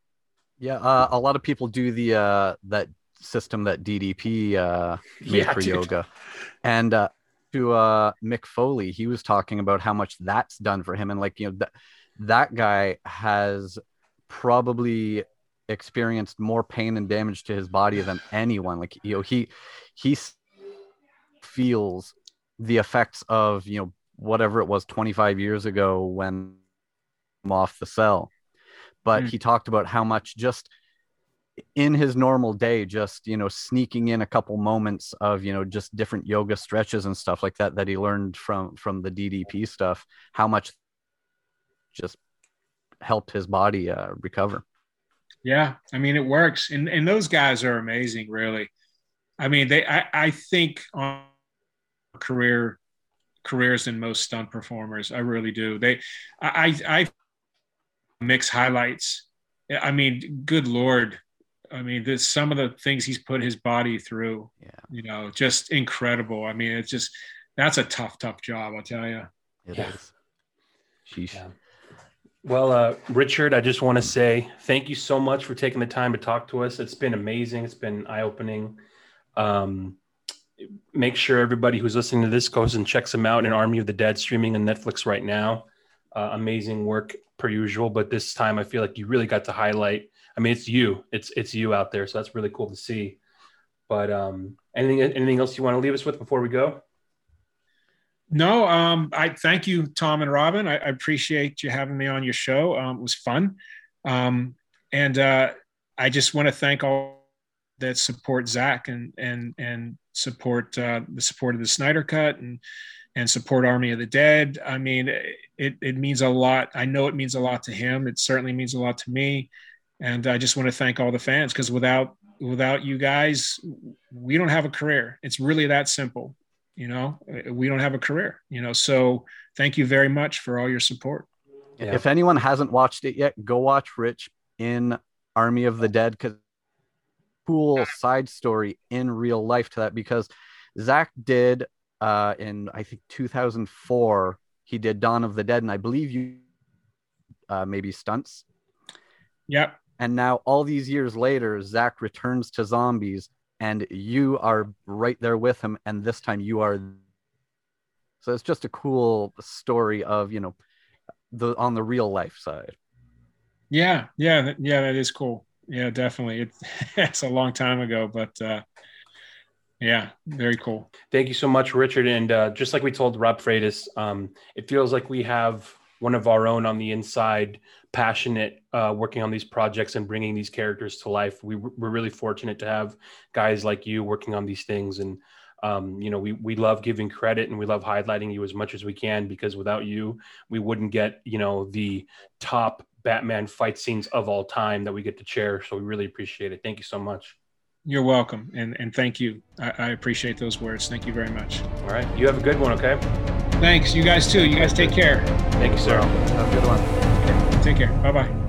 Yeah, uh, a lot of people do the uh, that system that DDP uh, made Yeah, for dude. yoga, and uh, to uh, Mick Foley, he was talking about how much that's done for him, and like you know that that guy has probably experienced more pain and damage to his body than anyone. Like you know he he feels the effects of you know whatever it was 25 years ago when I'm off the cell but Mm. he talked about how much just in his normal day just you know sneaking in a couple moments of you know just different yoga stretches and stuff like that that he learned from from the ddp stuff how much just helped his body uh, recover Yeah, I mean it works, and and those guys are amazing, really. I mean, they I, I think on career careers than most stunt performers. I really do. They I, I mix highlights. I mean, good lord. I mean, there's some of the things he's put his body through. Yeah. You know, just incredible. I mean, it's just that's a tough, tough job. I'll tell you. It is. Yeah. Sheesh. Yeah. Well, uh, Richard, I just want to say thank you so much for taking the time to talk to us. It's been amazing. It's been eye opening. Um, make sure everybody who's listening to this goes and checks him out in Army of the Dead streaming on Netflix right now. Uh, amazing work per usual, but this time I feel like you really got to highlight. I mean, it's you. It's it's you out there, so that's really cool to see. But um, anything anything else you want to leave us with before we go? No, um, I thank you, Tom and Robin. I, I appreciate you having me on your show. Um, it was fun, um, and uh, I just want to thank all that support Zack and and and support uh, the support of the Snyder Cut and and support Army of the Dead. I mean, it it means a lot. I know it means a lot to him. It certainly means a lot to me, and I just want to thank all the fans because without without you guys, we don't have a career. It's really that simple you know? We don't have a career you know? So thank you very much for all your support. Yeah. If anyone hasn't watched it yet, go watch Rich in Army of the Dead because cool side story in real life to that because Zack did uh in I think 2004 he did Dawn of the Dead and I believe you uh maybe stunts. Yep and now all these years later Zack returns to zombies and you are right there with him. And this time you are so it's just a cool story of you know the on the real life side. Yeah. Yeah. Yeah that is cool. Yeah definitely. It, it's a long time ago but uh yeah very cool. Thank you so much, Richard. And uh, just like we told Rob Freitas, um, it feels like we have one of our own on the inside, passionate, uh, working on these projects and bringing these characters to life. We, we're really fortunate to have guys like you working on these things. And, um, you know, we, we love giving credit and we love highlighting you as much as we can because without you, we wouldn't get, you know, the top Batman fight scenes of all time that we get to share. So we really appreciate it. Thank you so much. You're welcome, and and thank you. I, I appreciate those words. Thank you very much. All right. You have a good one, okay? Thanks. You guys too. You guys take care. Thank you, sir. Have a good one. Take care. Bye bye.